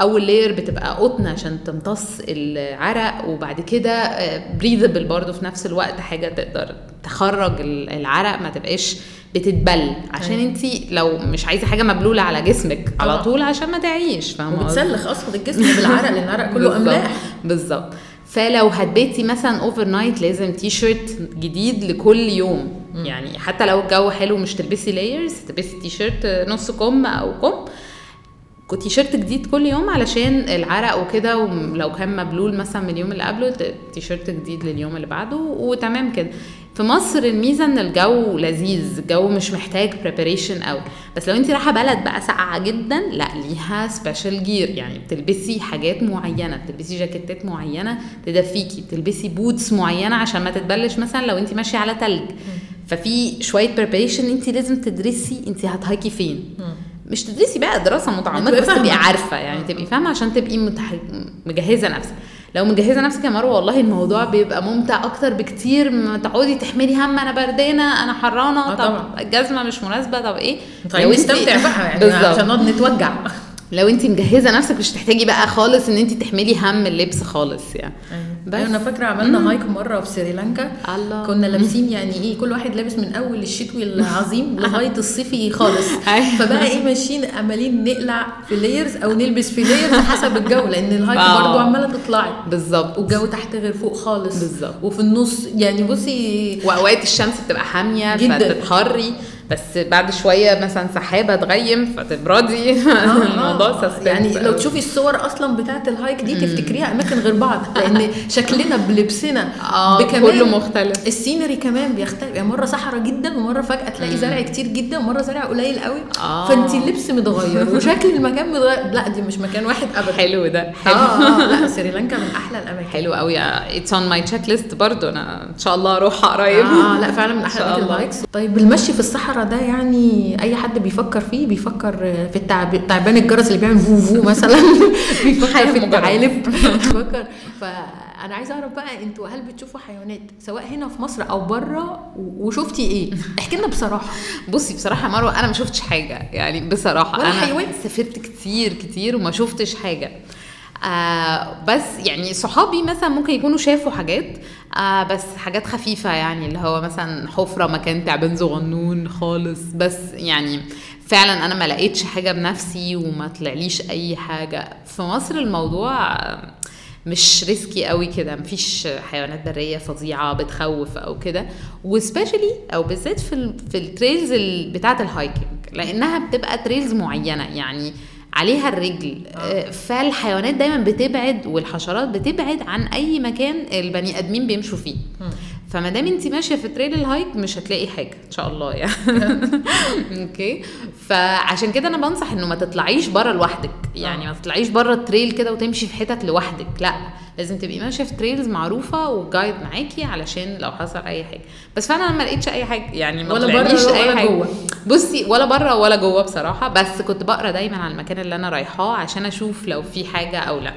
أول layer بتبقى قطن عشان تمتص العرق وبعد كده breathable برضو في نفس الوقت حاجة تقدر تخرج ال- العرق ما تبقاش بتتبل عشان أيوة. انت لو مش عايزة حاجة مبلولة على جسمك على. طول عشان ما تعيش فاهمة قصدي؟ وبتسلخ أصلا الجسم بالعرق لأن العرق كله. أملاح بالظبط فلو هتبيتي مثلا overnight لازم تي شيرت جديد لكل يوم يعني حتى لو الجو حلو مش تلبسي layers تلبسي تي شيرت نص كم أو كم تي شيرت جديد كل يوم علشان العرق وكده ولو كان مبلول مثلا من اليوم اللي قبله ت- تي شيرت جديد لليوم اللي بعده وتمام كده. في مصر الميزة إن الجو لذيذ الجو مش محتاج preparation قوي. بس لو أنت رايحة بلد بقى ساقعة جدا لا ليها special gear يعني بتلبسي حاجات معينة بتلبسي جاكيتات معينة تدفيكي بتلبسي boots معينة عشان ما تتبلش مثلا لو أنت ماشية على تلج. ففي شوية preparation أنت لازم تدرسي أنت هت hike ي فين. مش تدرسي بقى دراسة متعمقة بس تبقي. عارفة يعني تبقي فاهمة عشان تبقي متح... مجهزة نفسك لو مجهزة نفسك يا مروة والله الموضوع بيبقى ممتع أكتر بكتير ما تقعدي تحملي هم أنا بردانة أنا حرانة آه طب. الجزمة مش مناسبة طب إيه طيب نستمتع بقى يعني. عشان نقعد نتوجع لو انت مجهزة نفسك مش تحتاجي بقى خالص ان انت تحملي هم اللبس خالص يعني بس. أيوه أنا فاكرة عملنا hike مرة في سريلانكا الله. كنا لابسين يعني إيه كل واحد لابس من أول الشتوي العظيم لغاية الصيفي خالص أيوة. فبقى إيه ماشيين عمالين نقلع في layers أو نلبس في layers حسب الجو لأن ال hike. برضو عمالة تطلعي بالظبط والجو تحت غير فوق خالص بالظبط. وفي النص يعني بصي وأوقات الشمس بتبقى حامية جداً. فتتحري بس بعد شوية مثلا سحابة تغيم فتبردي الموضوع آه، suspense يعني لو تشوفي الصور أصلا بتاعت ال hike دي تفتكريها أماكن غير بعض لأن شكلنا بلبسنا آه كله مختلف. ال scenery كمان بيختلف. يعني مرة صحراء جدا ومرة فجأة تلاقي زرع كتير جدا ومرة زرع قليل قوي. آه. فانت اللبس متغير وشكل المكان متغير. لا دي مش مكان واحد ابدا. حلو ده. آه حلو. آه، لا سريلانكا من أحلى الأماكن. حلو قوي. it's on my checklist برضه. أنا إن شاء الله أروح قريب آه لا فعلا من أحلى. ال hikes. طيب المشي في الصحراء ده يعني أي حد بيفكر فيه بيفكر في التعب... تعبان الجرس اللي بيعمل فو فو مثلا. بيفكر في. الثعالب بيفكر. فأنا عايزة أعرف بقى أنتوا هل بتشوفوا حيوانات سواء هنا في مصر أو بره وشفتي إيه؟ احكي لنا بصراحة. بصي بصراحة يا مروة أنا ما شفتش حاجة يعني بصراحة. ولا أنا حيوان؟ سافرت كتير كتير وما شفتش حاجة. آه بس يعني صحابي مثلا ممكن يكونوا شافوا حاجات آه بس حاجات خفيفة يعني اللي هو مثلا حفرة مكان تعبان صغنون خالص. بس يعني فعلا أنا ما لقيتش حاجة بنفسي وما طلعليش أي حاجة. في مصر الموضوع مش risky قوي كده مفيش حيوانات برية فظيعة بتخوف أو كده. و specially أو بالذات في في ال trails ال- بتاعة ال hiking لأنها بتبقى trails معينة يعني. عليها الرجل. آه، فالحيوانات دايما بتبعد والحشرات بتبعد عن أي مكان البني آدمين بيمشوا فيه. فما دام انت ماشية في trail ال hike مش هتلاقي حاجة إن شاء الله يعني. okay؟ فعشان كده أنا بنصح إنه ما تطلعيش بره لوحدك. يعني ما تطلعيش بره ال trail كده وتمشي في حتت لوحدك لأ. لازم تبقي ماشية في trails معروفة و guide معاكي علشان لو حصل أي حاجة. بس فعلا أنا ما لقيتش أي حاجة يعني ما ولا بره اي ولا حاجة. جوه. بصي ولا بره ولا جوه بصراحة بس كنت بقرا دايما عن المكان اللي أنا رايحاه عشان أشوف لو في حاجة أو لأ.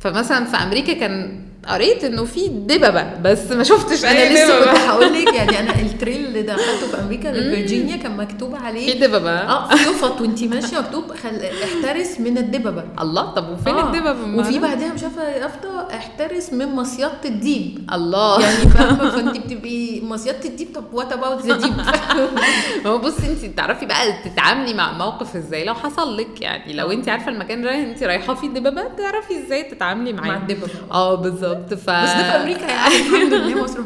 فمثلا في أمريكا كان قريت إنه في دببة بس ما شفتش أنا لسه كنت هقول لك. يعني أنا ال trail اللي دخلته في أمريكا في فرجينيا كان مكتوب عليه. في دببة. آه في يفط وانت ماشية مكتوب خل... احترس من الدببة. الله طب وفين آه. الدببة؟ وفي؟ بعدها مش عارفة يافطه احترس من مصيدة الدببة. الله. يعني فاهمة؟ فانت بتبقي مصيدة الديب. طب what about the ديب هو بصي انت تعرفي بقى تتعاملي مع الموقف إزاي؟ لو حصل لك يعني لو انت عارفة المكان اللي انت رايحة فيه دببة تعرفي إزاي تتعاملي معاه مع الدببة. آه بالظبط. ف بس ده في أمريكا يعني. الحمد لله مصر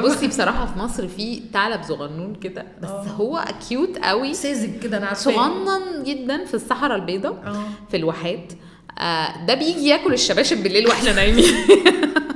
بصي بصراحة في مصر في ثعلب صغنون كده بس آه. هو cute قوي. ساذج كده أنا عارفه صغنن جدا في الصحراء البيضاء آه. في الواحات. آه ده بيجي ياكل الشباشب بالليل وإحنا نايمين.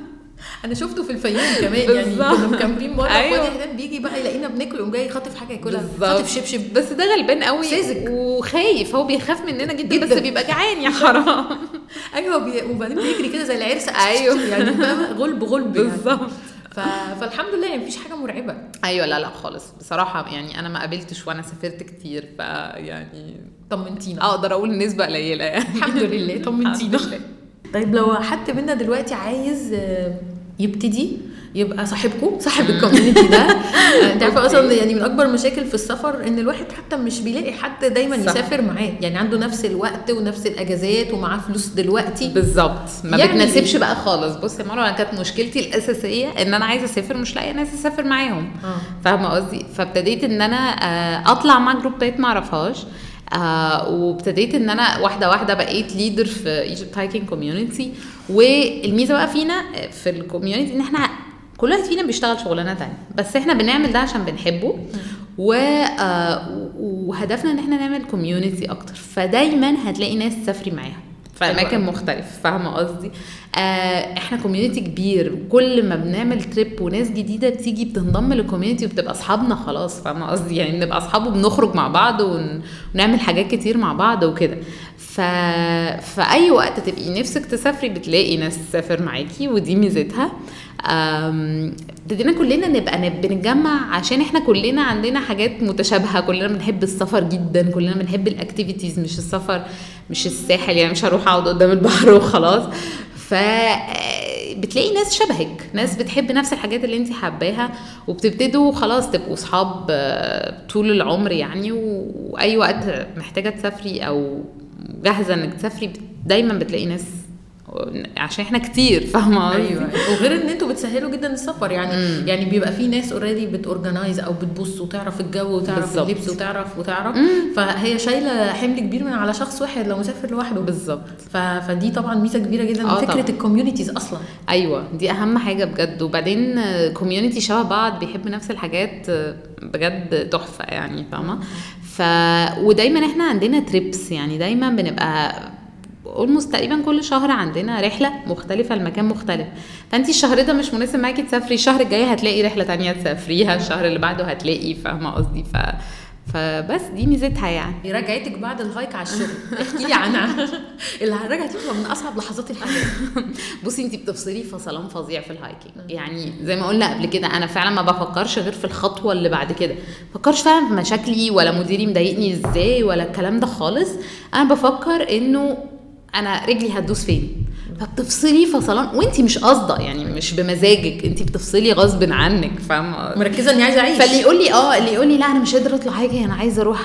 أنا شفته في الفيوم كمان يعني. كنا مكامبين بره أيوة. وادي بيجي بقى يلاقينا بناكل يقوم جاي خاطف حاجة ياكلها. خاطف شبشب بس ده غلبان قوي ساذج. وخايف هو بيخاف مننا جدا, جداً. بس بيبقى جعان يا حرام أيوه بي... وبعدين بيجري كده زي العرس أيوة. يعني غلب غلب يعني. بالظبط ف... فالحمد لله يعني مفيش حاجة مرعبة أيوه لا لا خالص بصراحة يعني أنا ما قابلتش وأنا سافرت كتير فيعني طمنتينا أقدر أقول نسبة قليلة يعني الحمد لله طمنتينا. طيب لو حد منا دلوقتي عايز آه، يبتدي يبقى صاحبكم صاحب الكوميونتي ده. آه، انت عارفه أصلا يعني من أكبر المشاكل في السفر إن الواحد حتى مش بيلاقي حد دايما صح. يسافر معاه. يعني عنده نفس الوقت ونفس الأجازات ومعاه فلوس دلوقتي. بالظبط. ما يعني بتناسبش؟ بقى خالص. بصي يا مروة أنا كانت مشكلتي الأساسية إن أنا عايزة أسافر مش لاقية ناس اسافر معاهم. آه. فاهمة قصدي؟ فابتديت إن أنا آه، أطلع مع جروبات ما أعرفهاش. آه وابتديت إن أنا واحدة واحدة بقيت leader في Egypt Hiking Community والميزة بقى فينا في ال community إن إحنا كل واحد فينا بيشتغل شغلانة تانية بس إحنا بنعمل ده عشان بنحبه. و آه وهدفنا إن إحنا نعمل community أكتر. فدايما هتلاقي ناس تسافري معاها. في أماكن أوي. مختلف فاهمة قصدي؟ آه إحنا community كبير وكل ما بنعمل trip وناس جديدة بتيجي بتنضم لل community وبتبقى أصحابنا خلاص فاهمة قصدي؟ يعني بنبقى أصحاب وبنخرج مع بعض ون... ونعمل حاجات كتير مع بعض وكده. ف في اي وقت تبقي نفسك تسافري بتلاقي ناس تسافر معاكي ودي ميزتها. ابتدينا كلنا نبقى نب- بنتجمع عشان إحنا كلنا عندنا حاجات متشابهة. كلنا بنحب السفر جدا كلنا بنحب الاكتيفيتيز مش السفر مش الساحل يعني مش هروح أقعد قدام البحر وخلاص. ف بتلاقي ناس شبهك ناس بتحب نفس الحاجات اللي انت حباها وبتبتدوا خلاص تبقوا صحاب آه، طول العمر يعني. وأي وقت محتاجة تسافري أو جاهزة إنك تسافري دايما بتلاقي ناس عشان إحنا كتير فاهمة قصدي؟ أيوه وغير إن أنتوا بتسهلوا جدا السفر يعني مم. يعني بيبقى في ناس already بت organize أو بتبص وتعرف الجو وتعرف بالظبط. اللبس وتعرف وتعرف مم. فهي شايلة حمل كبير من على شخص واحد لو مسافر لوحده بالظبط ف... فدي طبعا ميزة كبيرة جدا آه فكرة. ال communities أصلا أيوه دي أهم حاجة بجد وبعدين community شبه بعض بيحب نفس الحاجات بجد تحفة يعني فاهمة ودايما إحنا عندنا trips يعني دايما بنبقى almost تقريبا كل شهر عندنا رحلة مختلفة لمكان مختلف. فانت الشهر ده مش مناسب معاكي تسافري الشهر الجاي هتلاقي رحلة تانية تسافريها الشهر اللي بعده هتلاقي فاهمة قصدي؟ ف فبس دي ميزتها يعني. رجعتك بعد ال hike على الشغل. احكي لي عنها. الرجعه دي من أصعب لحظات الحياة. بصي انت بتفصلي فصلان فظيع في ال hiking يعني زي ما قلنا قبل كده أنا فعلا ما بفكرش غير في الخطوة اللي بعد كده. بفكرش فعلا في مشاكلي ولا مديري مضايقني إزاي ولا الكلام ده خالص. أنا بفكر إنه أنا رجلي هتدوس فين؟ فبتفصلي فصلان. وانت مش قاصدة يعني مش بمزاجك. انت بتفصلي غصب عنك فاهمة؟ مركزة إني عايزة أعيش. فاللي يقول لي آه اللي يقول لي لا أنا مش قادرة أطلع حاجة أنا عايزة أروح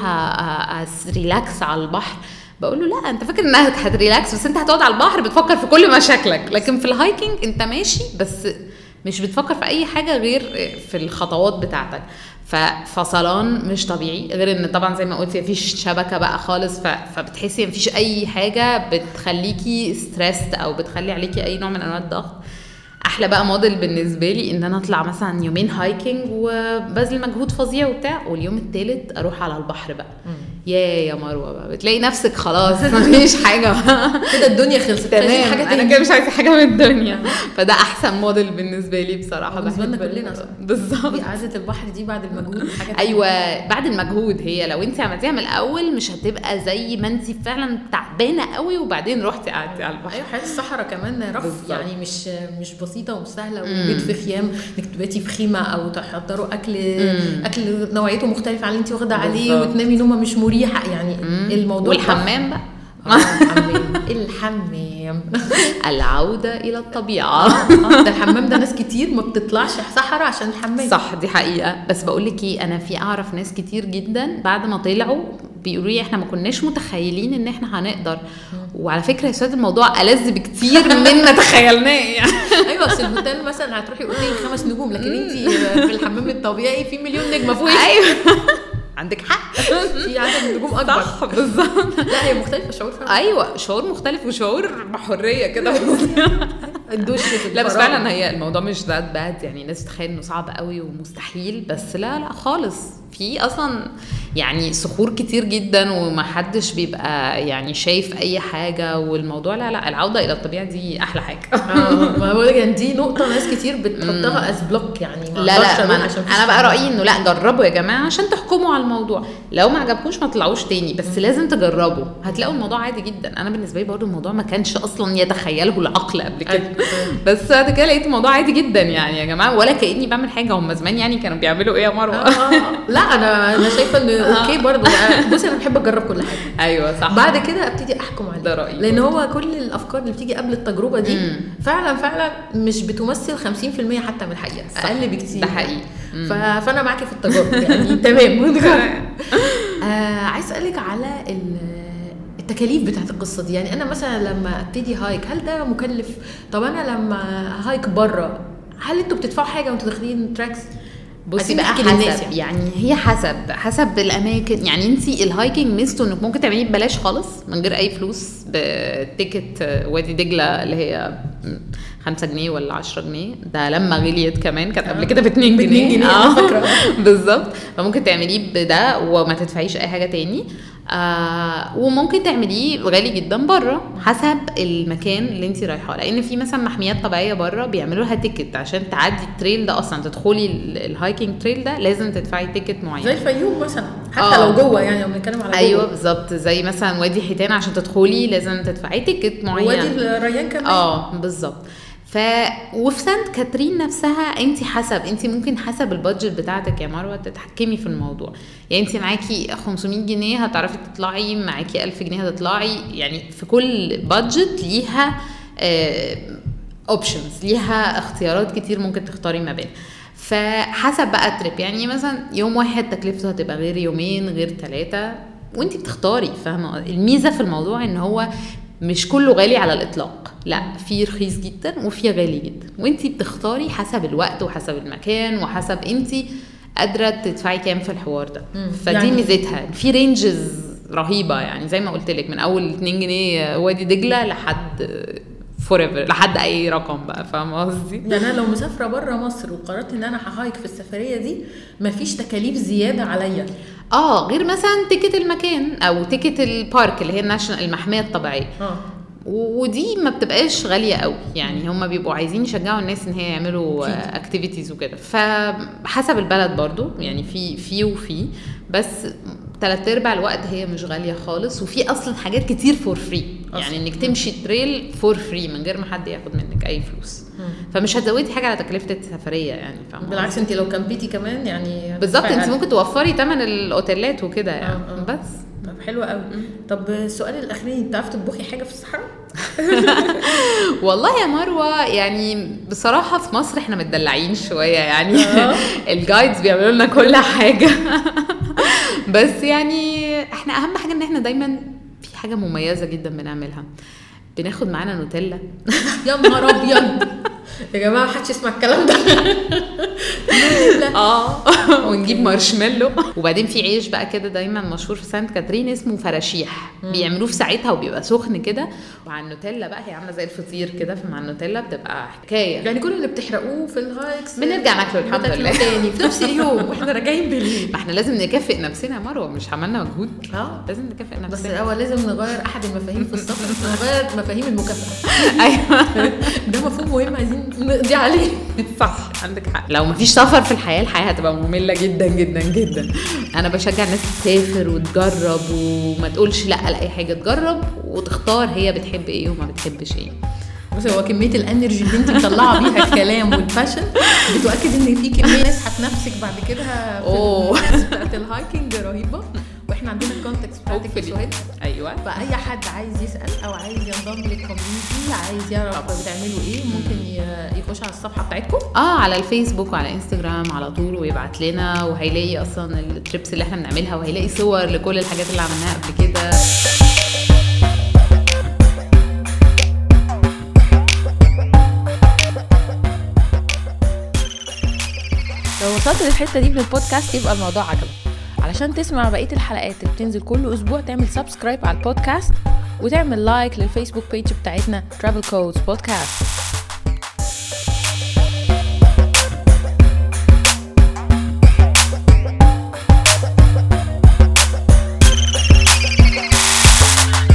relax على البحر. بقول له لا أنت فاكر إنك هت relax بس أنت هتقعد على البحر بتفكر في كل مشاكلك. لكن في ال hiking أنت ماشي بس مش بتفكر في أي حاجة غير في الخطوات بتاعتك. ففصلان مش طبيعي غير إن طبعا زي ما قلت مفيش شبكة بقى خالص. فبتحسي مفيش أي حاجة بتخليكي stressed أو بتخلي عليكي أي نوع من أنواع الضغط. أحلى بقى موديل بالنسبة لي إن أنا أطلع مثلا يومين hiking وبذل مجهود فظيع وبتاع واليوم التالت أروح على البحر بقى. يا يا مروة بقى بتلاقي نفسك خلاص مفيش حاجة كده الدنيا خلصت تمام حاجة أنا كده مش عايزة حاجة من الدنيا فده أحسن موديل بالنسبة لي بصراحة بالنسبة لنا كلنا. بالظبط قعده البحر دي بعد المجهود حاجة. أيوه بعد المجهود هي لو أنت عملتيها من الأول مش هتبقى زي ما أنت فعلا تعبانة قوي وبعدين رحتي قعدتي على البحر أيوه حياة الصحراء كمان رف. يعني مش مش بسيطة ومش سهله. وبيت في خيام إنك تباتي في خيمة أو تحضروا أكل. أكل نوعيته مختلفة عن اللي أنت واخدة عليه. وتنامي نومة مش مريحة يعني مم. الموضوع والحمام بقى؟ آه، الحمام الحمام. العودة إلى الطبيعة. آه، ده الحمام ده ناس كتير ما بتطلعش صحراء عشان الحمام. صح دي حقيقة. بس بقول لك إيه أنا في أعرف ناس كتير جدا بعد ما طلعوا بيقولوا لي إحنا ما كناش متخيلين إن إحنا هنقدر. وعلى فكرة يا سيد الموضوع ألذ بكتير من ما تخيلناه يعني. أيوه أصل الهوتيل مثلا هتروحي اوتيل خمس نجوم لكن انت في الحمام الطبيعي في مليون نجمة فوقك أيوه. عندك حق. في عدد نجوم أكبر. صح بالظبط. لا هي مختلفة شعور فعلا. أيوه شعور مختلف وشعور بحريه كده. الدش في لا بس. فعلا هي الموضوع مش ذات باد يعني الناس تتخيل إنه صعب قوي ومستحيل بس لا لا خالص. في أصلا يعني صخور كتير جدا ومحدش بيبقى يعني شايف أي حاجة والموضوع لا لا العودة إلى الطبيعة دي أحلى حاجة. آه ما بقول يعني دي نقطة ناس كتير بتحطها as block يعني ما لا لا ما عشان أنا, أنا بقى. رأيي إنه لا جربوا يا جماعة عشان تحكموا على الموضوع. لو ما عجبكوش ما تطلعوش تاني بس لازم تجربوا. هتلاقوا الموضوع عادي جدا. أنا بالنسبة لي برضو الموضوع ما كانش أصلا يتخيله العقل قبل كده. أيوة. بس بعد كده لقيت الموضوع عادي جدا يعني يا جماعة ولا كأني بعمل حاجة. هم زمان يعني كانوا بيعملوا إيه يا مروة؟ آه، لا أنا أنا شايفة إن okay برضه بصي أنا بحب أجرب كل حاجة. أيوه صح. بعد كده أبتدي أحكم عليه. ده رأيي لأن هو كل الأفكار اللي بتيجي قبل التجربة دي. فعلا فعلا مش بتمثل 50% حتى من الحقيقة. صح. أقل بكتير. ده حقيقي. فأنا معاكي في التجارب يعني تمام. آه عايز أسألك على ال- التكاليف بتاعت القصة دي. يعني أنا مثلا لما أبتدي hike هل ده مكلف؟ طب أنا لما hike بره هل أنتوا بتدفعوا حاجة وأنتوا داخلين tracks بصي بقى حسب يعني. هي حسب حسب الأماكن. يعني انت ال hiking ميزته إنك ممكن تعمليه ببلاش خالص من غير أي فلوس ب ticket وادي دجلة اللي هي 5 جنيه ولا 10 جنيه. ده لما غليت كمان كانت قبل كده ب 2 ب جنيه 2 جنيه، فاكرة. بالظبط. فممكن تعمليه بده وما تدفعيش أي حاجة تاني. آه وممكن تعمليه غالي جدا بره حسب المكان اللي انت رايحاه. لأن في مثلا محميات طبيعية بره بيعملوا لها ticket عشان تعدي ال trail ده أصلا تدخلي ال- ال hiking trail ده لازم تدفعي ticket معين. زي الفيوم مثلا حتى آه. لو جوه يعني لو بنتكلم على أيوه. بالظبط زي مثلا وادي حيتان عشان تدخلي لازم تدفعي ticket معين. وادي الريان كمان. آه بالظبط. ف وفي سانت كاترين نفسها انت حسب انت ممكن حسب ال budget بتاعتك يا مروة تتحكمي في الموضوع. يعني انت معاكي 500 جنيه هتعرفي تطلعي معاكي 1000 جنيه هتطلعي يعني في كل budget ليها options ليها اختيارات كتير ممكن تختاري ما بين. فحسب بقى ال trip يعني مثلا يوم واحد تكلفته هتبقى غير يومين غير ثلاثة وانت بتختاري فاهمة؟ الميزة في الموضوع إن هو مش كله غالي على الإطلاق. لا في رخيص جدا وفي غالي جدا. وانت بتختاري حسب الوقت وحسب المكان وحسب انت قادرة تدفعي كام في الحوار ده. فدي يعني- ميزتها. في ranges رهيبة يعني. زي ما قلت لك من أول 2 جنيه وادي دجلة لحد four لحد أي رقم بقى. فاهمة قصدي؟ يعني أنا لو مسافرة بره مصر وقررت إن أنا هه hike في السفرية دي مفيش تكاليف زيادة عليا. آه غير مثلا ticket المكان أو ticket ال park اللي هي ال national المحمية الطبيعية. آه. ودي ما بتبقاش غالية قوي يعني هم بيبقوا عايزين يشجعوا الناس إن هي يعملوا. activities وكده. فحسب البلد برضو يعني في في وفي. بس تلات أرباع الوقت هي مش غالية خالص. وفي أصلا حاجات كتير for free يعني. إنك تمشي trail for free من غير ما حد ياخد منك أي فلوس فمش هتزودي حاجة على تكلفة السفرية يعني فاهمة بالعكس انت لو كمبيتي كمان يعني بالظبط انت. ممكن توفري ثمن الأوتيلات وكده يعني آه، آه. بس طب حلو قوي طب السؤال الاخراني انت عارفه تطبخي حاجة في الصحراء والله يا مروة يعني بصراحة في مصر إحنا متدلعين شوية يعني آه. الجايدز بيعملوا لنا كل حاجة بس يعني إحنا أهم حاجة إن إحنا دايما حاجة مميزة جدا بنعملها. بناخد معانا نوتيلا؟ يا نهار أبيض. يا جماعة محدش يسمع الكلام ده. آه. ونجيب مارشميلو. وبعدين في عيش بقى كده دايما مشهور في سانت كاترين اسمه فراشيح بيعملوه في ساعتها وبيبقى سخن كده. ومع النوتيلا بقى هي عاملة زي الفطير كده فمع النوتيلا بتبقى حكاية. يعني كل اللي بتحرقوه في ال hikes بنرجع ناكله الحمد لله. تاني في نفس اليوم. وإحنا راجعين بالليل. ما إحنا لازم نكافئ نفسنا يا مروة مش عملنا مجهود. آه. لازم نكافئ بس نفسنا. الأول لازم نغير أحد المفاهيم في السفر نغير مفاهيم المكافأة. أيوه. ده مفهوم مهم عايزين نقضي عليه. صح عندك حق. لو مفيش سفر في الحياة الحياة هتبقى مملة جدا جدا جدا. أنا بشجع الناس تسافر وتجرب وما تقولش لأ لأي حاجة. تجرب وتختار هي بتحب إيه وما بتحبش إيه. بص هو كمية ال energy اللي أنت مطلعة بيها الكلام وال passion بتؤكد إن في كمية ناس هتنافسك بعد كده في بتاعت ال hiking رهيبة. وإحنا عندنا ال context Hopefully. سهيل أيوه. فأي حد عايز يسأل أو عايز ينضم لل community عايز يعرف بتعملوا إيه ممكن يخش على الصفحة بتاعتكم. آه على الفيسبوك وعلى إنستجرام على طول ويبعت لنا وهيلاقي أصلا ال trips اللي إحنا بنعملها وهيلاقي صور لكل الحاجات اللي عملناها قبل كده. لو وصلت للحتة دي من البودكاست يبقى الموضوع عجبك. علشان تسمع بقية الحلقات اللي بتنزل كل أسبوع تعمل subscribe على البودكاست وتعمل like لل Facebook page بتاعتنا Travel Codes Podcast.